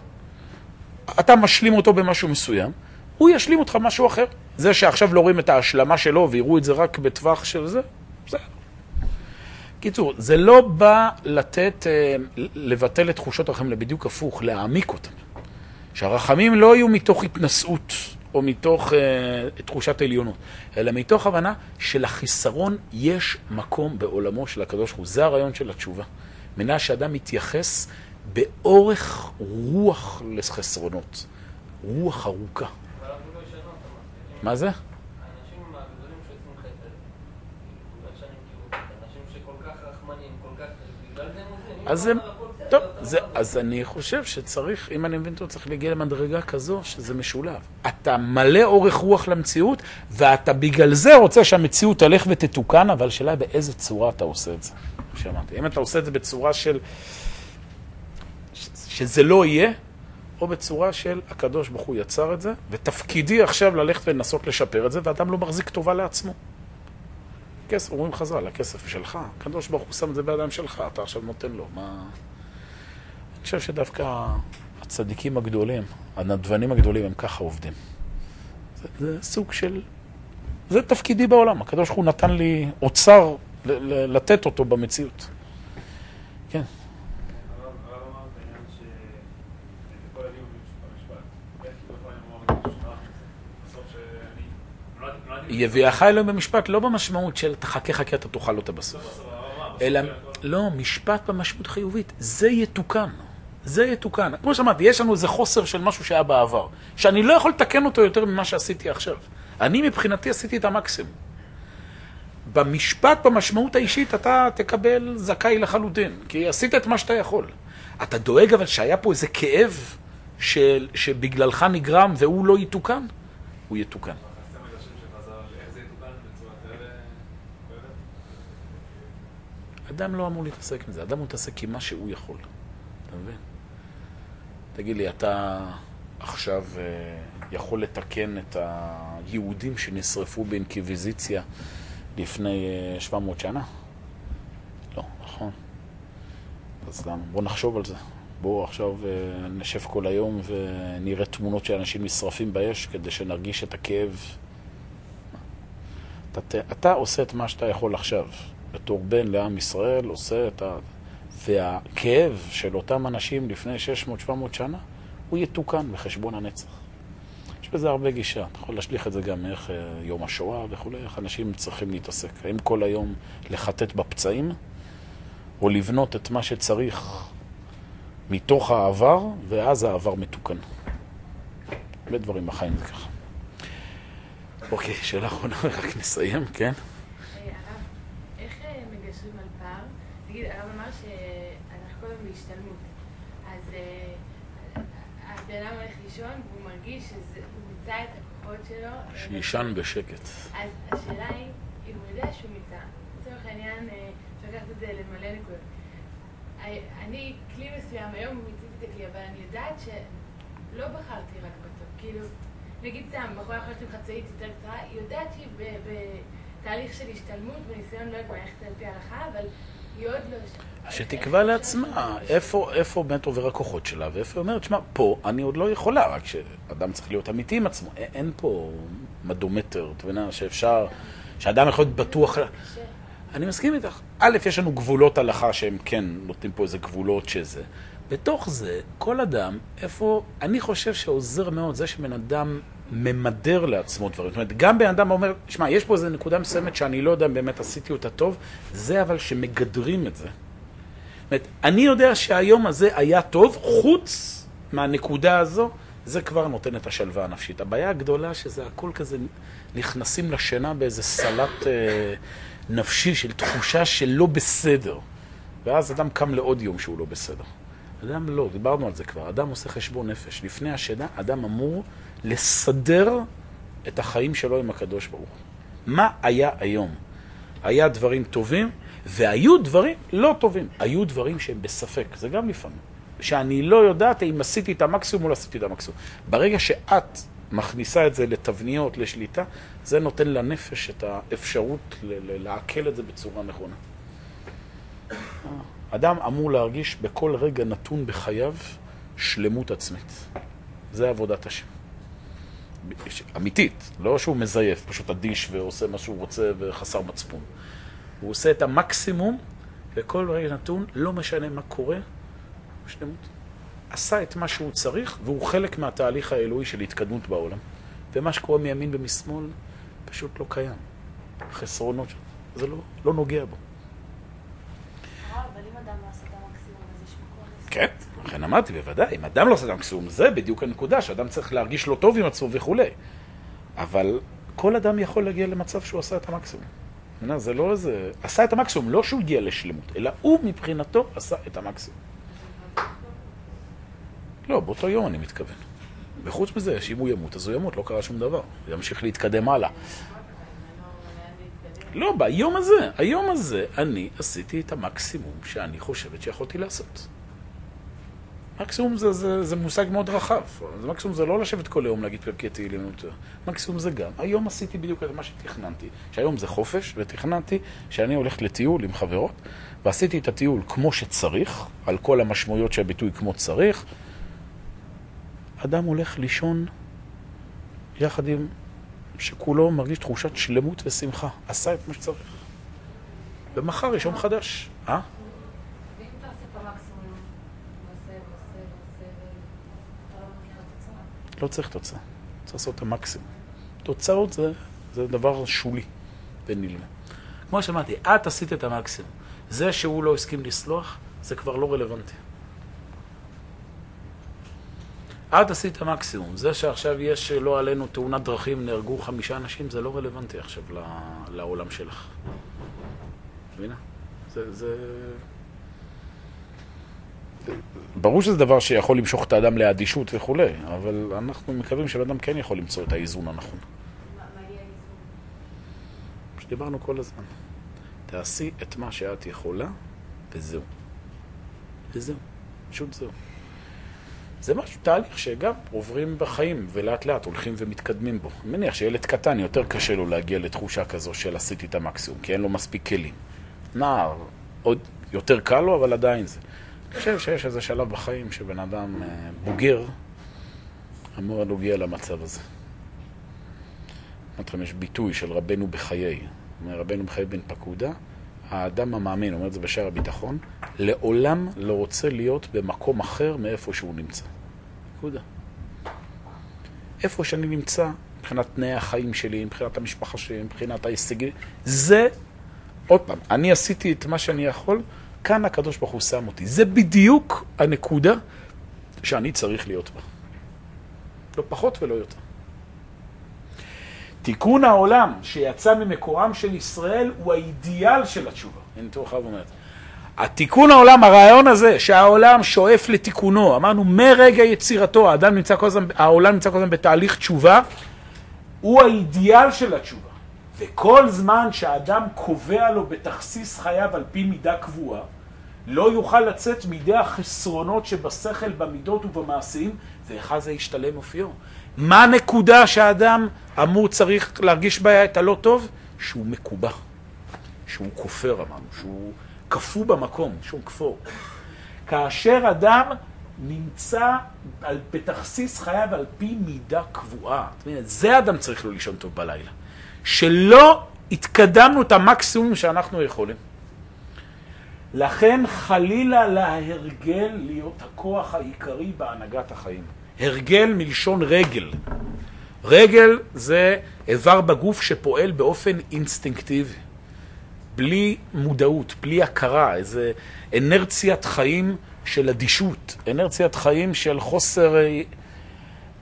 אתה משלים אותו במשהו מסוים, הוא ישלים אותך במשהו אחר. זה שעכשיו לא רואים את ההשלמה שלו ויראו את זה רק בטווח של זה, בסדר. קיצור, זה לא בא לתת, אה, לבטל את תחושות הרחמים, אלא בדיוק הפוך, להעמיק אותם. שהרחמים לא יהיו מתוך התנשאות או מתוך uh, תחושת עליונות, אלא מתוך הבנה שלחיסרון יש מקום בעולמו של הקדוש ברוך הוא. זה הרעיון של התשובה. מנה שאדם מתייחס באורך רוח לחסרונות, רוח ארוכה. מה זה? אז הם... טוב, זה, אז אני חושב שצריך, אם אני מבין אותו, צריך להגיע למדרגה כזו שזה משולב. אתה מלא אורך רוח למציאות, ואתה בגלל זה רוצה שהמציאות תלך ותתוקן, אבל השאלה באיזה צורה אתה עושה את זה. שאמרתי, אם אתה עושה את זה בצורה של... שזה לא יהיה, או בצורה של הקדוש ברוך הוא יצר את זה, ותפקידי עכשיו ללכת ולנסות לשפר את זה, ואדם לא מחזיק טובה לעצמו. כסף, אומרים חז"ל, הכסף שלך, הקדוש ברוך הוא שם את זה בידיים שלך, אתה עכשיו נותן לו, מה... אני חושב שדווקא הצדיקים הגדולים, הנדבנים הגדולים, הם ככה עובדים. זה, זה סוג של... זה תפקידי בעולם, הקדוש ברוך הוא נתן לי אוצר לתת אותו במציאות. כן. יביאך אלוהים במשפט, לא במשמעות של תחכה חכה אתה תאכל אותה בסוף. אלא, לא, משפט במשמעות חיובית, זה יתוקן. זה יתוקן. כמו שאמרתי, יש לנו איזה חוסר של משהו שהיה בעבר, שאני לא יכול לתקן אותו יותר ממה שעשיתי עכשיו. אני מבחינתי עשיתי את המקסימום. במשפט, במשמעות האישית, אתה תקבל זכאי לחלוטין, כי עשית את מה שאתה יכול. אתה דואג אבל שהיה פה איזה כאב של, שבגללך נגרם והוא לא יתוקן? הוא יתוקן. אדם לא אמור להתעסק עם זה, אדם מתעסק עם מה שהוא יכול, אתה מבין? תגיד לי, אתה עכשיו אה, יכול לתקן את היהודים שנשרפו באינקוויזיציה לפני 700 אה, שנה? לא, נכון. אז גם בוא נחשוב על זה. בואו עכשיו אה, נשב כל היום ונראה תמונות של אנשים נשרפים באש כדי שנרגיש את הכאב. אתה, אתה עושה את מה שאתה יכול עכשיו. בתור בן לעם ישראל, עושה את ה... והכאב של אותם אנשים לפני 600-700 שנה, הוא יתוקן בחשבון הנצח. יש בזה הרבה גישה. אתה יכול להשליך את זה גם איך אה, יום השואה וכולי, איך אנשים צריכים להתעסק. האם כל היום לחטט בפצעים, או לבנות את מה שצריך מתוך העבר, ואז העבר מתוקן. הרבה דברים בחיים זה ככה. אוקיי, שאלה אחרונה, [laughs] רק נסיים, כן? נגיד, הרב אמר שאנחנו קודם בהשתלמות. אז אה, הבן אדם הולך לישון והוא מרגיש שהוא מיצה את הכוחות שלו. שישן בשקט. אז השאלה היא, אם הוא יודע שהוא מיצה, לצורך העניין, אפשר אה, לקחת את זה למלא נקודות. אני, כלי מסוים, היום מיציתי את הכלי, אבל אני יודעת שלא בחרתי רק בטוב. כאילו, נגיד סתם, בחורה יכולה להיות עם חצאית יותר קצרה, היא יודעת שהיא בתהליך של השתלמות וניסיון לא יודעת מה על פי ההלכה, אבל היא עוד לא. שתקבע לעצמה איפה, איפה באמת עובר הכוחות שלה, ואיפה היא אומרת, שמע, פה אני עוד לא יכולה, רק שאדם צריך להיות אמיתי עם עצמו. אין, פה מדומטר, אתה מבין, שאפשר, שאדם יכול להיות בטוח. אני מסכים איתך. א', יש לנו גבולות הלכה שהם כן נותנים פה איזה גבולות שזה. בתוך זה, כל אדם, איפה, אני חושב שעוזר מאוד זה שבן אדם ממדר לעצמו דברים. זאת אומרת, גם בן אדם אומר, שמע, יש פה איזה נקודה מסוימת שאני לא יודע אם באמת עשיתי אותה טוב, זה אבל שמגדרים את זה. זאת אומרת, אני יודע שהיום הזה היה טוב, חוץ מהנקודה הזו, זה כבר נותן את השלווה הנפשית. הבעיה הגדולה שזה הכל כזה, נכנסים לשינה באיזה סלט אה, נפשי של תחושה של לא בסדר. ואז אדם קם לעוד יום שהוא לא בסדר. אדם לא, דיברנו על זה כבר, אדם עושה חשבון נפש. לפני השינה, אדם אמור לסדר את החיים שלו עם הקדוש ברוך הוא. מה היה היום? היה דברים טובים, והיו דברים לא טובים. היו דברים שהם בספק, זה גם לפעמים. שאני לא יודעת אם עשיתי את המקסימום או לא עשיתי את המקסימום. ברגע שאת מכניסה את זה לתבניות, לשליטה, זה נותן לנפש את האפשרות לעכל את זה בצורה נכונה. אדם אמור להרגיש בכל רגע נתון בחייו שלמות עצמית. זה עבודת השם. אמיתית, לא שהוא מזייף, פשוט אדיש ועושה מה שהוא רוצה וחסר מצפון. הוא עושה את המקסימום בכל רגע נתון, לא משנה מה קורה, שלמות. עשה את מה שהוא צריך, והוא חלק מהתהליך האלוהי של התקדמות בעולם. ומה שקורה מימין ומשמאל פשוט לא קיים. חסרונות, זה לא, לא נוגע בו. כן, לכן אמרתי, בוודאי, אם אדם לא עושה את המקסימום, זה בדיוק הנקודה, שאדם צריך להרגיש לא טוב עם עצמו וכולי. אבל כל אדם יכול להגיע למצב שהוא עשה את המקסימום. זה לא איזה... עשה את המקסימום, לא שהוא הגיע לשלמות, אלא הוא מבחינתו עשה את המקסימום. לא, באותו יום אני מתכוון. וחוץ מזה, שאם הוא ימות, אז הוא ימות, לא קרה שום דבר. הוא ימשיך להתקדם הלאה. לא, ביום הזה, היום הזה, אני עשיתי את המקסימום שאני חושבת שיכולתי לעשות. מקסימום זה, זה, זה מושג מאוד רחב. מקסימום זה לא לשבת כל היום להגיד פרקי תהילים. מקסימום זה גם, היום עשיתי בדיוק את מה שתכננתי. שהיום זה חופש, ותכננתי שאני הולך לטיול עם חברות, ועשיתי את הטיול כמו שצריך, על כל המשמעויות של הביטוי כמו צריך. אדם הולך לישון יחד עם שכולו מרגיש תחושת שלמות ושמחה. עשה את מה שצריך. ומחר יש יום חדש. אה? לא צריך תוצאה. צריך לעשות את המקסימום. תוצאות זה, זה דבר שולי ונלווה. כמו שאמרתי, את עשית את המקסימום. זה שהוא לא הסכים לסלוח, זה כבר לא רלוונטי. את עשית את המקסימום. זה שעכשיו יש, לא עלינו, תאונת דרכים, נהרגו חמישה אנשים, זה לא רלוונטי עכשיו לעולם שלך. מבינה? זה, זה... ברור שזה דבר שיכול למשוך את האדם לאדישות וכולי, אבל אנחנו מקווים שבן כן יכול למצוא את האיזון הנכון. שדיברנו כל הזמן. תעשי את מה שאת יכולה, וזהו. וזהו. פשוט זהו. זה משהו, תהליך שגם עוברים בחיים, ולאט לאט הולכים ומתקדמים בו. אני מניח שילד קטן יותר קשה לו להגיע לתחושה כזו של עשיתי את המקסימום, כי אין לו מספיק כלים. נער, עוד יותר קל לו, אבל עדיין זה. אני חושב שיש איזה שלב בחיים שבן אדם אה, בוגר אמור להגיע למצב הזה. אמרתי לכם, יש ביטוי של רבנו בחיי. רבנו בחיי בן פקודה, האדם המאמין, אומר את זה בשער הביטחון, לעולם לא רוצה להיות במקום אחר מאיפה שהוא נמצא. נקודה. איפה שאני נמצא, מבחינת תנאי החיים שלי, מבחינת המשפחה שלי, מבחינת ההישגים, זה, עוד פעם, אני עשיתי את מה שאני יכול, כאן הקדוש ברוך הוא שם אותי. זה בדיוק הנקודה שאני צריך להיות בה. לא פחות ולא יותר. תיקון העולם שיצא ממקורם של ישראל הוא האידיאל של התשובה. הנה תראו חייב אומרת. התיקון העולם, הרעיון הזה, שהעולם שואף לתיקונו, אמרנו מרגע יצירתו, האדם נמצא כל הזמן, העולם נמצא כל הזמן בתהליך תשובה, הוא האידיאל של התשובה. וכל זמן שהאדם קובע לו בתכסיס חייו על פי מידה קבועה, לא יוכל לצאת מידי החסרונות שבשכל, במידות ובמעשים, ואחד זה ישתלם אופיו. מה הנקודה שהאדם אמור צריך להרגיש בה את הלא טוב? שהוא מקובע, שהוא כופר אמרנו, שהוא קפוא במקום, שום כפור. כאשר אדם נמצא על, בתכסיס חייו על פי מידה קבועה. זאת אומרת, זה אדם צריך לו לישון טוב בלילה. שלא התקדמנו את המקסימום שאנחנו יכולים. לכן חלילה להרגל להיות הכוח העיקרי בהנהגת החיים. הרגל מלשון רגל. רגל זה איבר בגוף שפועל באופן אינסטינקטיבי, בלי מודעות, בלי הכרה, איזה אנרציית חיים של אדישות, אנרציית חיים של חוסר...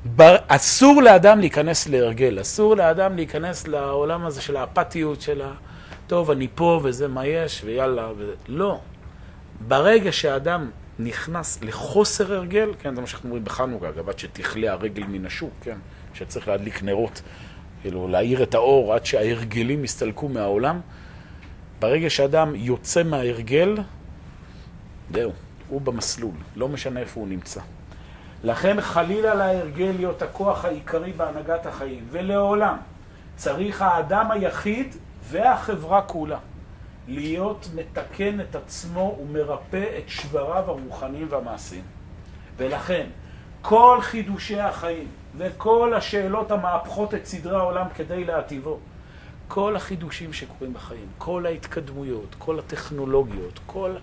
בר... אסור לאדם להיכנס להרגל, אסור לאדם להיכנס לעולם הזה של האפתיות, של ה... טוב, אני פה וזה מה יש, ויאללה, ו... לא. ברגע שהאדם נכנס לחוסר הרגל, כן, זה מה שאנחנו אומרים בחנוכה, אגב, עד שתכלה הרגל מן השוק, כן, שצריך להדליק נרות, כאילו להאיר את האור עד שההרגלים יסתלקו מהעולם. ברגע שאדם יוצא מההרגל, זהו, הוא במסלול, לא משנה איפה הוא נמצא. לכן חלילה להרגל להיות הכוח העיקרי בהנהגת החיים, ולעולם צריך האדם היחיד והחברה כולה להיות מתקן את עצמו ומרפא את שבריו הרוחניים והמעשיים. ולכן כל חידושי החיים וכל השאלות המהפכות את סדרי העולם כדי להטיבו, כל החידושים שקורים בחיים, כל ההתקדמויות, כל הטכנולוגיות, כל...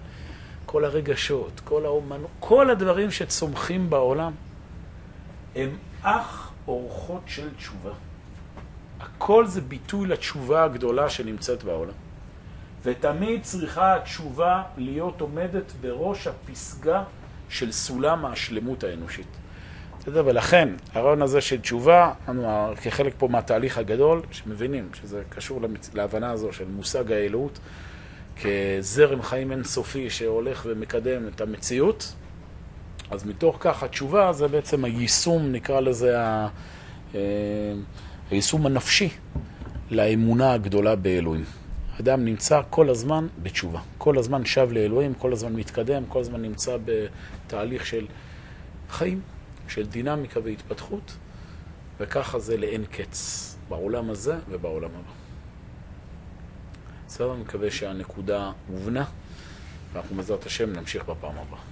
כל הרגשות, כל האומנות, כל הדברים שצומחים בעולם, הם אך אורחות של תשובה. הכל זה ביטוי לתשובה הגדולה שנמצאת בעולם. ותמיד צריכה התשובה להיות עומדת בראש הפסגה של סולם השלמות האנושית. בסדר? ולכן הרעיון הזה של תשובה, אנו כחלק פה מהתהליך הגדול, שמבינים שזה קשור למצ... להבנה הזו של מושג האלוהות, כזרם חיים אינסופי שהולך ומקדם את המציאות, אז מתוך כך התשובה זה בעצם היישום, נקרא לזה, ה... אה, היישום הנפשי לאמונה הגדולה באלוהים. אדם נמצא כל הזמן בתשובה, כל הזמן שב לאלוהים, כל הזמן מתקדם, כל הזמן נמצא בתהליך של חיים, של דינמיקה והתפתחות, וככה זה לאין קץ, בעולם הזה ובעולם הבא. בסדר? אני מקווה שהנקודה הובנה, ואנחנו בעזרת השם נמשיך בפעם הבאה.